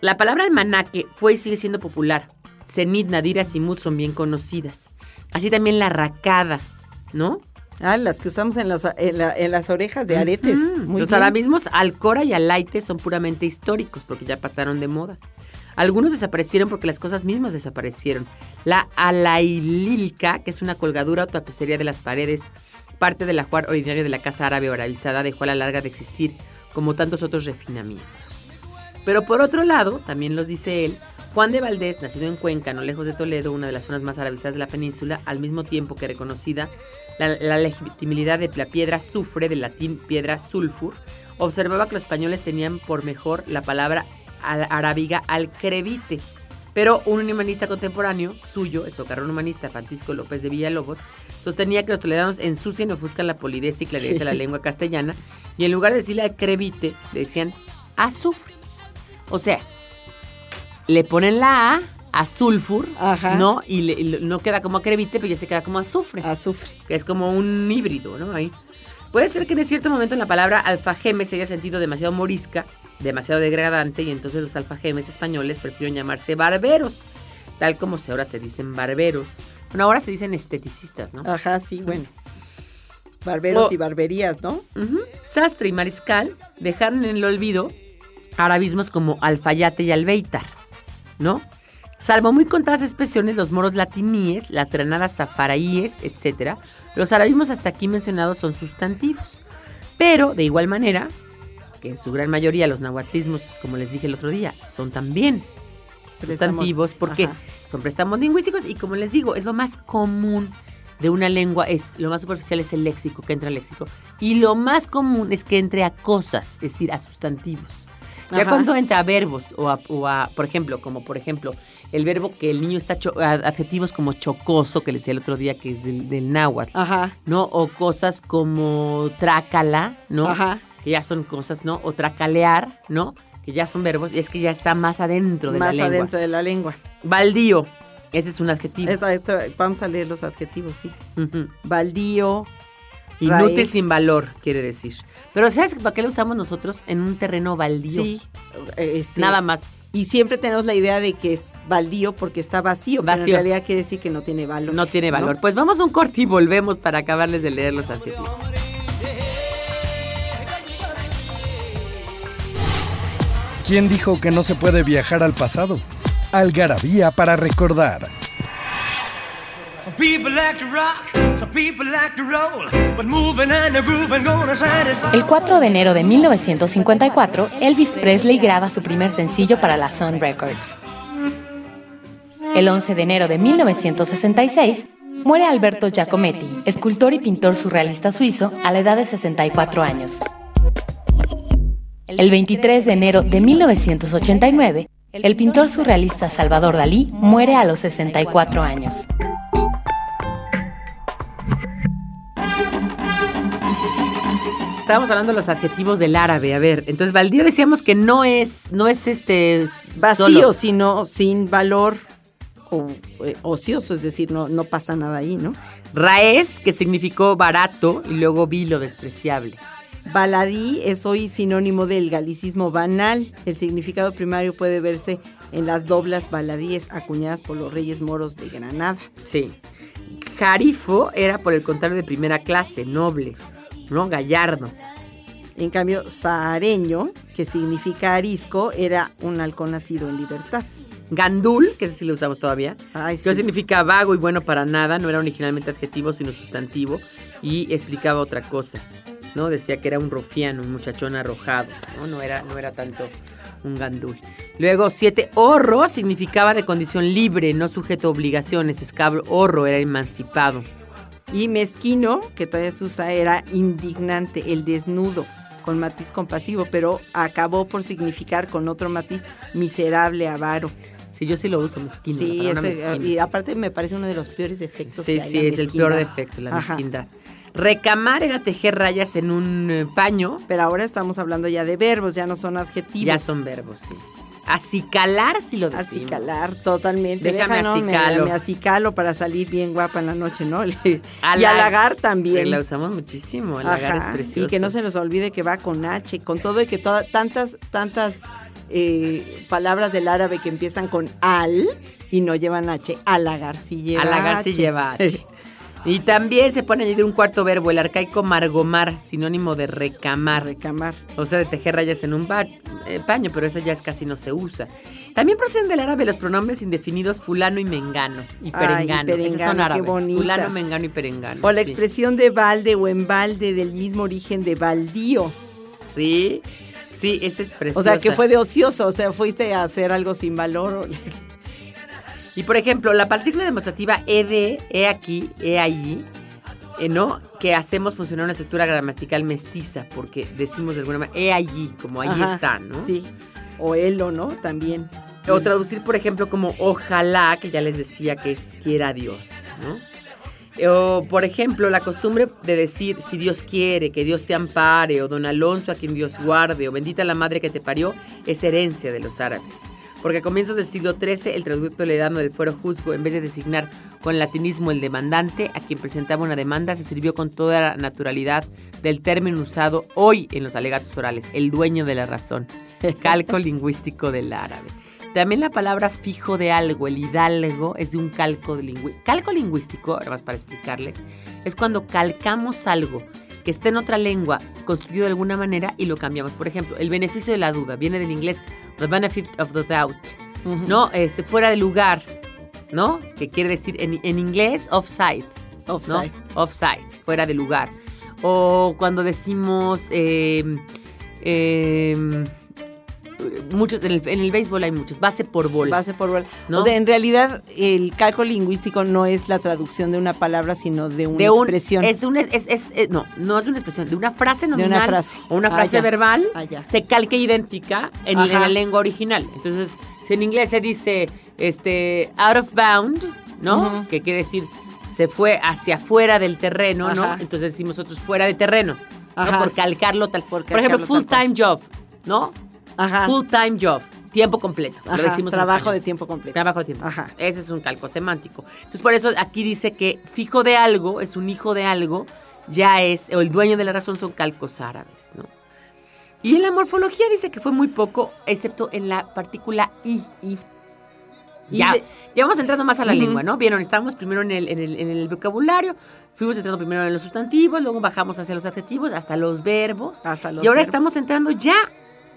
[SPEAKER 3] La palabra almanaque fue y sigue siendo popular. Zenit, Nadira, Simut son bien conocidas. Así también la racada, ¿no?
[SPEAKER 4] Ah, las que usamos en, los, en, la- en las orejas de aretes. Muy
[SPEAKER 3] Los
[SPEAKER 4] bien.
[SPEAKER 3] arabismos alcora y alaite son puramente históricos porque ya pasaron de moda. Algunos desaparecieron porque las cosas mismas desaparecieron. La alaililca, que es una colgadura o tapicería de las paredes, parte del ajuar ordinario de la casa árabe o arabizada, dejó a la larga de existir, como tantos otros refinamientos. Pero por otro lado, también los dice él, Juan de Valdés, nacido en Cuenca, no lejos de Toledo, una de las zonas más arabizadas de la península, al mismo tiempo que reconocida la, la legitimidad de la piedra azufre, del latín piedra sulfur, observaba que los españoles tenían por mejor la palabra al- arábiga alcrevite. Pero un humanista contemporáneo suyo, el socarrón humanista Francisco López de Villalobos, sostenía que los toledanos ensucian y ofuscan la polidez y claridad
[SPEAKER 4] Sí.
[SPEAKER 3] de la lengua castellana, y en lugar de decirle alcrevite, decían azufre. O sea, le ponen la A a sulfur,
[SPEAKER 4] Ajá.
[SPEAKER 3] ¿no? Y, le- y no queda como acrevite, pero ya se queda como azufre
[SPEAKER 4] Azufre.
[SPEAKER 3] que es como un híbrido, ¿no? Ahí. Puede ser que en cierto momento en la palabra alfajeme se haya sentido demasiado morisca, demasiado degradante, y entonces los alfajemes españoles prefieren llamarse barberos, tal como se ahora se dicen barberos. Bueno, ahora se dicen esteticistas, ¿no?
[SPEAKER 4] Ajá, sí, bueno. Barberos
[SPEAKER 3] O-
[SPEAKER 4] y barberías, ¿no?
[SPEAKER 3] Sastre y mariscal dejaron en el olvido arabismos como alfayate y albeitar, ¿no? Salvo muy contadas expresiones, los moros latiníes, las granadas safaraíes, etc., los arabismos hasta aquí mencionados son sustantivos. Pero, de igual manera, que en su gran mayoría los nahuatlismos, como les dije el otro día, son también sustantivos porque
[SPEAKER 4] Ajá.
[SPEAKER 3] son préstamos lingüísticos y como les digo, es lo más común de una lengua, es lo más superficial es el léxico, que entra al léxico, y lo más común es que entre a cosas, es decir, a sustantivos. Ya
[SPEAKER 4] Ajá.
[SPEAKER 3] cuando entra a verbos o a, o a, por ejemplo, como por ejemplo, el verbo que el niño está, cho- adjetivos como chocoso, que le decía el otro día que es del, del náhuatl,
[SPEAKER 4] Ajá.
[SPEAKER 3] ¿no? O cosas como trácala, ¿no?
[SPEAKER 4] Ajá.
[SPEAKER 3] Que ya son cosas, ¿no? O tracalear, ¿no? Que ya son verbos y es que ya está más adentro de
[SPEAKER 4] Más
[SPEAKER 3] la lengua.
[SPEAKER 4] adentro de la lengua.
[SPEAKER 3] Baldío, ese es un adjetivo.
[SPEAKER 4] Esto- esto- vamos a leer los adjetivos, sí.
[SPEAKER 3] Ujú.
[SPEAKER 4] Baldío.
[SPEAKER 3] Inútil
[SPEAKER 4] raíz.
[SPEAKER 3] sin valor, quiere decir. Pero ¿sabes para qué lo usamos nosotros? En un terreno baldío.
[SPEAKER 4] Sí. eh, este,
[SPEAKER 3] Nada más.
[SPEAKER 4] Y siempre tenemos la idea de que es baldío porque está vacío, pero en
[SPEAKER 3] Vacío.
[SPEAKER 4] realidad quiere decir que no tiene valor.
[SPEAKER 3] No tiene valor.
[SPEAKER 4] ¿no?
[SPEAKER 3] Pues vamos a un corte y volvemos para acabarles de leer los adjetivos.
[SPEAKER 1] ¿Quién dijo que no se puede viajar al pasado? Algarabía para recordar.
[SPEAKER 5] Some people like to rock, some people like to roll, but moving and the grooving gonna satisfy.
[SPEAKER 2] El 4 de enero de 1954, Elvis Presley graba su primer sencillo para la Sun Records. El 11 de enero de 1966, muere Alberto Giacometti, escultor y pintor surrealista suizo, a la edad de 64 años. El 23 de enero de 1989, el pintor surrealista Salvador Dalí muere a los 64 años.
[SPEAKER 3] Estábamos hablando de los adjetivos del árabe. A ver, entonces baldío decíamos que no es, no es este
[SPEAKER 4] Vacío,
[SPEAKER 3] solo.
[SPEAKER 4] sino sin valor o eh, ocioso, es decir, no, no pasa nada ahí, ¿no?
[SPEAKER 3] Raez, que significó barato, y luego vilo, despreciable.
[SPEAKER 4] Baladí es hoy sinónimo del galicismo banal. El significado primario puede verse en las doblas baladíes acuñadas por los reyes moros de Granada.
[SPEAKER 3] Sí. Jarifo era, por el contrario, de primera clase, noble, ¿no? Gallardo.
[SPEAKER 4] En cambio, sahareño, que significa arisco, era un halcón nacido en libertad.
[SPEAKER 3] Gandul, que ese sí lo usamos todavía,
[SPEAKER 4] Ay,
[SPEAKER 3] que
[SPEAKER 4] sí.
[SPEAKER 3] significa vago y bueno para nada, no era originalmente adjetivo, sino sustantivo, y explicaba otra cosa, ¿no? Decía que era un rofiano, un muchachón arrojado, ¿no? No era, no era tanto un gandul. Luego, siete, horro significaba de condición libre, no sujeto a obligaciones, escabro, horro era emancipado.
[SPEAKER 4] Y mezquino, que todavía se usa, era indignante, el desnudo, con matiz compasivo, pero acabó por significar con otro matiz miserable, avaro.
[SPEAKER 3] Sí, yo sí lo uso, mezquino.
[SPEAKER 4] Sí,
[SPEAKER 3] mezquina.
[SPEAKER 4] y aparte me parece uno de los peores defectos
[SPEAKER 3] Sí,
[SPEAKER 4] que hay.
[SPEAKER 3] sí,
[SPEAKER 4] la
[SPEAKER 3] es el peor defecto, la
[SPEAKER 4] Ajá.
[SPEAKER 3] mezquindad. Recamar era tejer rayas en un eh, paño.
[SPEAKER 4] Pero ahora estamos hablando ya de verbos, ya no son adjetivos.
[SPEAKER 3] Ya son verbos, sí. Acicalar, si lo decimos.
[SPEAKER 4] Acicalar, totalmente.
[SPEAKER 3] Déjame
[SPEAKER 4] Deja, ¿no? Me-
[SPEAKER 3] acicalo.
[SPEAKER 4] Me, acicalo para salir bien guapa en la noche, ¿no? <laughs> y
[SPEAKER 3] Halag-
[SPEAKER 4] halagar también.
[SPEAKER 3] La usamos muchísimo. Halagar
[SPEAKER 4] Ajá,
[SPEAKER 3] es precioso.
[SPEAKER 4] Y que no se nos olvide que va con H, con todo y que toda- tantas, tantas eh, palabras del árabe que empiezan con al y no llevan H. Halagar sí lleva
[SPEAKER 3] Halagar
[SPEAKER 4] H.
[SPEAKER 3] sí lleva H. <laughs> Y también se pone a añadir un cuarto verbo, el arcaico margomar, sinónimo de recamar.
[SPEAKER 4] Recamar.
[SPEAKER 3] O sea, de tejer rayas en un eh, paño, pero eso ya es casi no se usa. También proceden del árabe los pronombres indefinidos fulano y mengano. Y
[SPEAKER 4] Ay, y
[SPEAKER 3] perengano. Esos
[SPEAKER 4] perengano,
[SPEAKER 3] son árabes. Fulano, mengano y perengano.
[SPEAKER 4] O la
[SPEAKER 3] sí.
[SPEAKER 4] expresión de balde o embalde del mismo origen de baldío.
[SPEAKER 3] Sí, sí, esa es preciosa.
[SPEAKER 4] O sea, que fue de ocioso, o sea, fuiste a hacer algo sin valor. <laughs> o-
[SPEAKER 3] Y por ejemplo, la partícula demostrativa ed, he aquí, he allí, eh, ¿no? Que hacemos funcionar una estructura gramatical mestiza, porque decimos de alguna manera, he allí, como allí
[SPEAKER 4] Ajá,
[SPEAKER 3] está, ¿no?
[SPEAKER 4] Sí. O elo, ¿no? También.
[SPEAKER 3] O traducir, por ejemplo, como ojalá, que ya les decía que es quiera Dios, ¿no? O, por ejemplo, la costumbre de decir si Dios quiere, que Dios te ampare, o don Alonso a quien Dios guarde, o bendita la madre que te parió, es herencia de los árabes. Porque a comienzos del siglo XIII, el traductor toledano del fuero juzgo, en vez de designar con latinismo el demandante, a quien presentaba una demanda, se sirvió con toda la naturalidad del término usado hoy en los alegatos orales, el dueño de la razón, <laughs> calco lingüístico del árabe. También la palabra fijo de algo, el hidalgo, es de un calco lingüístico. Calco lingüístico, además para explicarles, es cuando calcamos algo que está en otra lengua, construido de alguna manera y lo cambiamos. Por ejemplo, el beneficio de la duda viene del inglés the benefit of the doubt, ¿no? Este, fuera de lugar, ¿no? Que quiere decir en, en inglés offside, ¿no?
[SPEAKER 4] Offside.
[SPEAKER 3] Offside, fuera de lugar. O cuando decimos, eh, eh, muchos, en el, en el béisbol hay muchos, base por bola.
[SPEAKER 4] Base por bola.
[SPEAKER 3] ¿No?
[SPEAKER 4] O sea, en realidad el cálculo lingüístico no es la traducción de una palabra, sino de una
[SPEAKER 3] de un,
[SPEAKER 4] expresión.
[SPEAKER 3] Es un, es, es- es- eh, no, no es de una expresión, de una frase nominal
[SPEAKER 4] frase.
[SPEAKER 3] o una
[SPEAKER 4] Ah,
[SPEAKER 3] frase verbal,
[SPEAKER 4] Ah,
[SPEAKER 3] se calca idéntica en, la lengua original. Entonces, si en inglés se dice este out of bound, ¿no? Que quiere decir se fue hacia afuera del terreno, ¿no? Entonces decimos nosotros fuera de terreno, ¿no? Por calcarlo tal. Por,
[SPEAKER 4] Por
[SPEAKER 3] ejemplo,
[SPEAKER 4] calcarlo
[SPEAKER 3] full time job, ¿no?
[SPEAKER 4] Ajá.
[SPEAKER 3] Full time job, tiempo completo.
[SPEAKER 4] Ajá,
[SPEAKER 3] Lo decimos
[SPEAKER 4] trabajo de tiempo completo.
[SPEAKER 3] Trabajo de tiempo.
[SPEAKER 4] Ajá.
[SPEAKER 3] Ese es un calco semántico. Entonces, por eso aquí dice que fijo de algo es un hijo de algo, ya es, o el dueño de la razón son calcos árabes, ¿no? Y en la morfología dice que fue muy poco, excepto en la partícula i.
[SPEAKER 4] Y, y
[SPEAKER 3] Ya,
[SPEAKER 4] de-
[SPEAKER 3] ya vamos entrando más a la lengua, ¿no? Vieron, estábamos primero en el, en, el, en el vocabulario, fuimos entrando primero en los sustantivos, luego bajamos hacia los adjetivos, hasta los verbos.
[SPEAKER 4] Hasta los
[SPEAKER 3] y ahora
[SPEAKER 4] verbos.
[SPEAKER 3] estamos entrando ya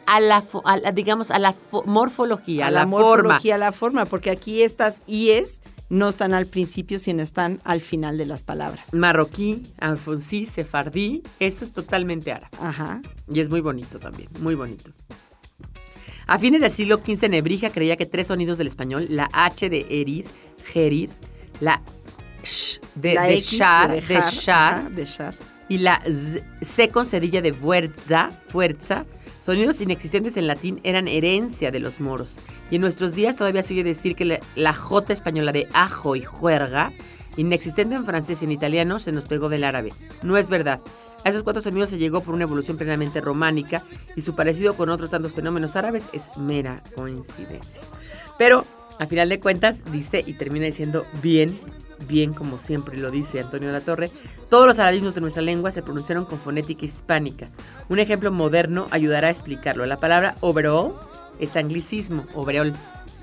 [SPEAKER 3] a la, fo- a la, digamos, a la fo- morfología,
[SPEAKER 4] a
[SPEAKER 3] a
[SPEAKER 4] la,
[SPEAKER 3] la, forma.
[SPEAKER 4] morfología, a la forma, porque aquí estas IES no están al principio, sino están al final de las palabras.
[SPEAKER 3] marroquí, alfonsí, sefardí, eso es totalmente árabe.
[SPEAKER 4] Ajá.
[SPEAKER 3] Y es muy bonito también, muy bonito. A fines del siglo XV, Nebrija creía que tres sonidos del español, la H de herir, gerir, la sh de,
[SPEAKER 4] la
[SPEAKER 3] de
[SPEAKER 4] X
[SPEAKER 3] shar,
[SPEAKER 4] de
[SPEAKER 3] de
[SPEAKER 4] dejar,
[SPEAKER 3] shar,
[SPEAKER 4] ajá, de shar.
[SPEAKER 3] y la z, C con cedilla de fuerza, fuerza, sonidos inexistentes en latín eran herencia de los moros. Y en nuestros días todavía se oye decir que la, la J española de ajo y juerga, inexistente en francés y en italiano, se nos pegó del árabe. No es verdad. A esos cuatro sonidos se llegó por una evolución plenamente románica y su parecido con otros tantos fenómenos árabes es mera coincidencia. Pero, a final de cuentas, dice y termina diciendo bien, bien como siempre lo dice Antonio La Torre, todos los arabismos de nuestra lengua se pronunciaron con fonética hispánica. Un ejemplo moderno ayudará a explicarlo. La palabra overall es anglicismo, overall.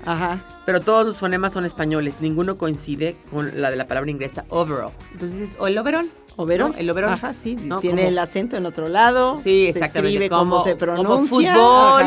[SPEAKER 4] Ajá.
[SPEAKER 3] Pero todos los fonemas son españoles, ninguno coincide con la de la palabra inglesa overall. Entonces es o el overall.
[SPEAKER 4] Overol.
[SPEAKER 3] ¿no? El overall.
[SPEAKER 4] Ajá, sí.
[SPEAKER 3] ¿no?
[SPEAKER 4] Tiene
[SPEAKER 3] Como-
[SPEAKER 4] el acento en otro lado.
[SPEAKER 3] Sí,
[SPEAKER 4] se
[SPEAKER 3] exactamente.
[SPEAKER 4] escribe como, se pronuncia.
[SPEAKER 3] Como fútbol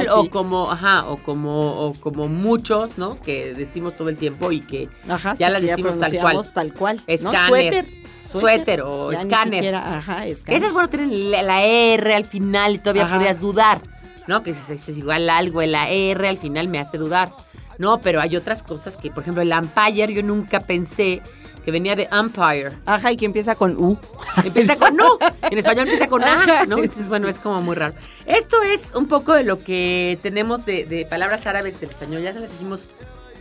[SPEAKER 4] Ajá,
[SPEAKER 3] o como, ajá, o como, o como muchos, ¿no? Que decimos todo el tiempo y que
[SPEAKER 4] Ajá,
[SPEAKER 3] ya
[SPEAKER 4] sí,
[SPEAKER 3] las
[SPEAKER 4] que
[SPEAKER 3] decimos tal cual.
[SPEAKER 4] tal cual. ¿no?
[SPEAKER 3] Escáner.
[SPEAKER 4] Suéter.
[SPEAKER 3] Suéter o escáner.
[SPEAKER 4] siquiera, ajá, escáner.
[SPEAKER 3] Ese es bueno tener la, la R al final y todavía podrías dudar, ¿no? Que si es igual algo, la R al final me hace dudar. No, pero hay otras cosas que, por ejemplo, el umpire yo nunca pensé que venía de umpire.
[SPEAKER 4] Ajá, y que empieza con U.
[SPEAKER 3] Empieza con no, en español empieza con A, ¿no? Entonces, bueno, es como muy raro. Esto es un poco de lo que tenemos de, de palabras árabes en español. Ya se las dijimos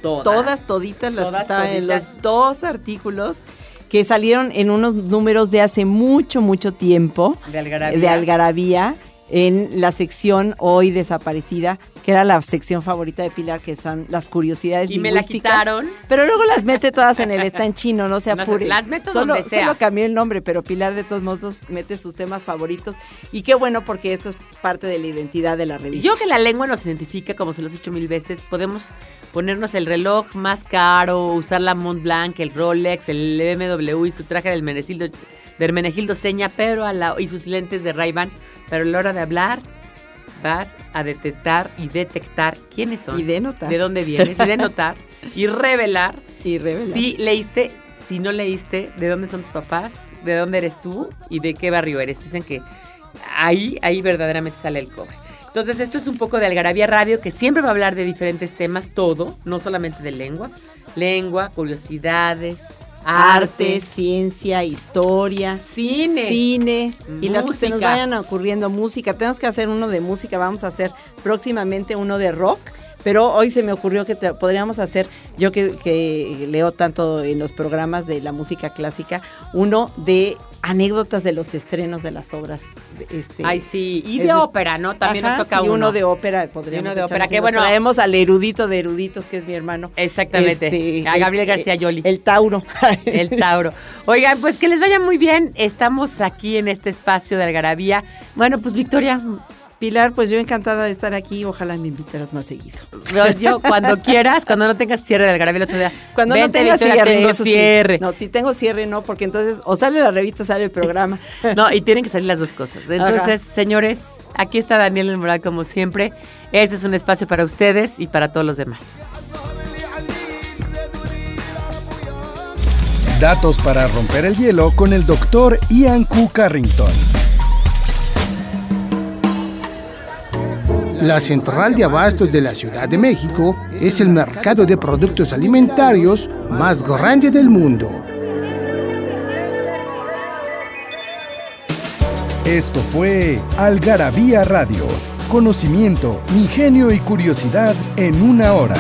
[SPEAKER 3] todas.
[SPEAKER 4] Todas, toditas las
[SPEAKER 3] Todas,
[SPEAKER 4] que estaban en los dos artículos que salieron en unos números de hace mucho, mucho tiempo.
[SPEAKER 3] De Algarabía.
[SPEAKER 4] De Algarabía, en la sección hoy desaparecida, que era la sección favorita de Pilar, que son las curiosidades
[SPEAKER 3] Y me la quitaron.
[SPEAKER 4] Pero luego las mete todas en el está en chino, no se <laughs>
[SPEAKER 3] No
[SPEAKER 4] apure.
[SPEAKER 3] las meto
[SPEAKER 4] solo,
[SPEAKER 3] donde sea.
[SPEAKER 4] Solo cambié el nombre, pero Pilar de todos modos mete sus temas favoritos. Y qué bueno porque esto es parte de la identidad de la revista.
[SPEAKER 3] Yo creo que la lengua nos identifica, como se los he dicho mil veces. Podemos ponernos el reloj más caro, usar la Mont Blanc, el Rolex, el BMW y su traje del Menegildo, de Hermenegildo Seña, pero a la, y sus lentes de Ray-Ban. Pero a la hora de hablar, vas a detectar y detectar quiénes son.
[SPEAKER 4] Y de notar.
[SPEAKER 3] De dónde vienes y de notar <laughs> y revelar
[SPEAKER 4] y revela.
[SPEAKER 3] si leíste, si no leíste, de dónde son tus papás, de dónde eres tú y de qué barrio eres. Dicen que ahí, ahí verdaderamente sale el cobre. Entonces, esto es un poco de Algarabía Radio, que siempre va a hablar de diferentes temas, todo, no solamente de lengua. Lengua, curiosidades,
[SPEAKER 4] arte, ciencia, historia,
[SPEAKER 3] cine.
[SPEAKER 4] cine y las que se nos vayan ocurriendo música. Tenemos que hacer uno de música, vamos a hacer próximamente uno de rock. Pero hoy se me ocurrió que te- podríamos hacer, yo que, que leo tanto en los programas de la música clásica, uno de anécdotas de los estrenos de las obras. Este,
[SPEAKER 3] Ay, sí. Y de ópera, ¿no? También
[SPEAKER 4] Ajá,
[SPEAKER 3] nos toca
[SPEAKER 4] sí,
[SPEAKER 3] uno.
[SPEAKER 4] de ópera podríamos
[SPEAKER 3] uno de ópera, que bueno.
[SPEAKER 4] Traemos al erudito de eruditos, que es mi hermano.
[SPEAKER 3] Exactamente. A Gabriel García Yoli.
[SPEAKER 4] El Tauro. <laughs>
[SPEAKER 3] El Tauro. Oigan, pues que les vaya muy bien. Estamos aquí en este espacio de Algarabía. Bueno, pues Victoria,
[SPEAKER 4] Pilar, pues yo encantada de estar aquí. Ojalá me invitaras más seguido.
[SPEAKER 3] yo, yo cuando <laughs> quieras, cuando no tengas cierre de Algarabía el otro día.
[SPEAKER 4] Cuando no
[SPEAKER 3] vente,
[SPEAKER 4] tenga
[SPEAKER 3] Victoria,
[SPEAKER 4] cierre,
[SPEAKER 3] tengo
[SPEAKER 4] eso sí.
[SPEAKER 3] cierre.
[SPEAKER 4] No, si tengo cierre, no, porque entonces o sale la revista o sale el programa. <laughs>
[SPEAKER 3] No, y tienen que salir las dos cosas. Entonces,
[SPEAKER 4] Ajá.
[SPEAKER 3] señores, aquí está Daniel El Moral como siempre. Este es un espacio para ustedes y para todos los demás.
[SPEAKER 1] Datos para romper el hielo con el doctor Ian Q. Carrington.
[SPEAKER 6] La central de abastos de la Ciudad de México es el mercado de productos alimentarios más grande del mundo.
[SPEAKER 1] Esto fue Algarabía Radio. Conocimiento, ingenio y curiosidad en una hora.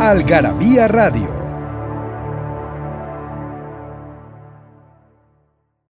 [SPEAKER 1] Algarabía Radio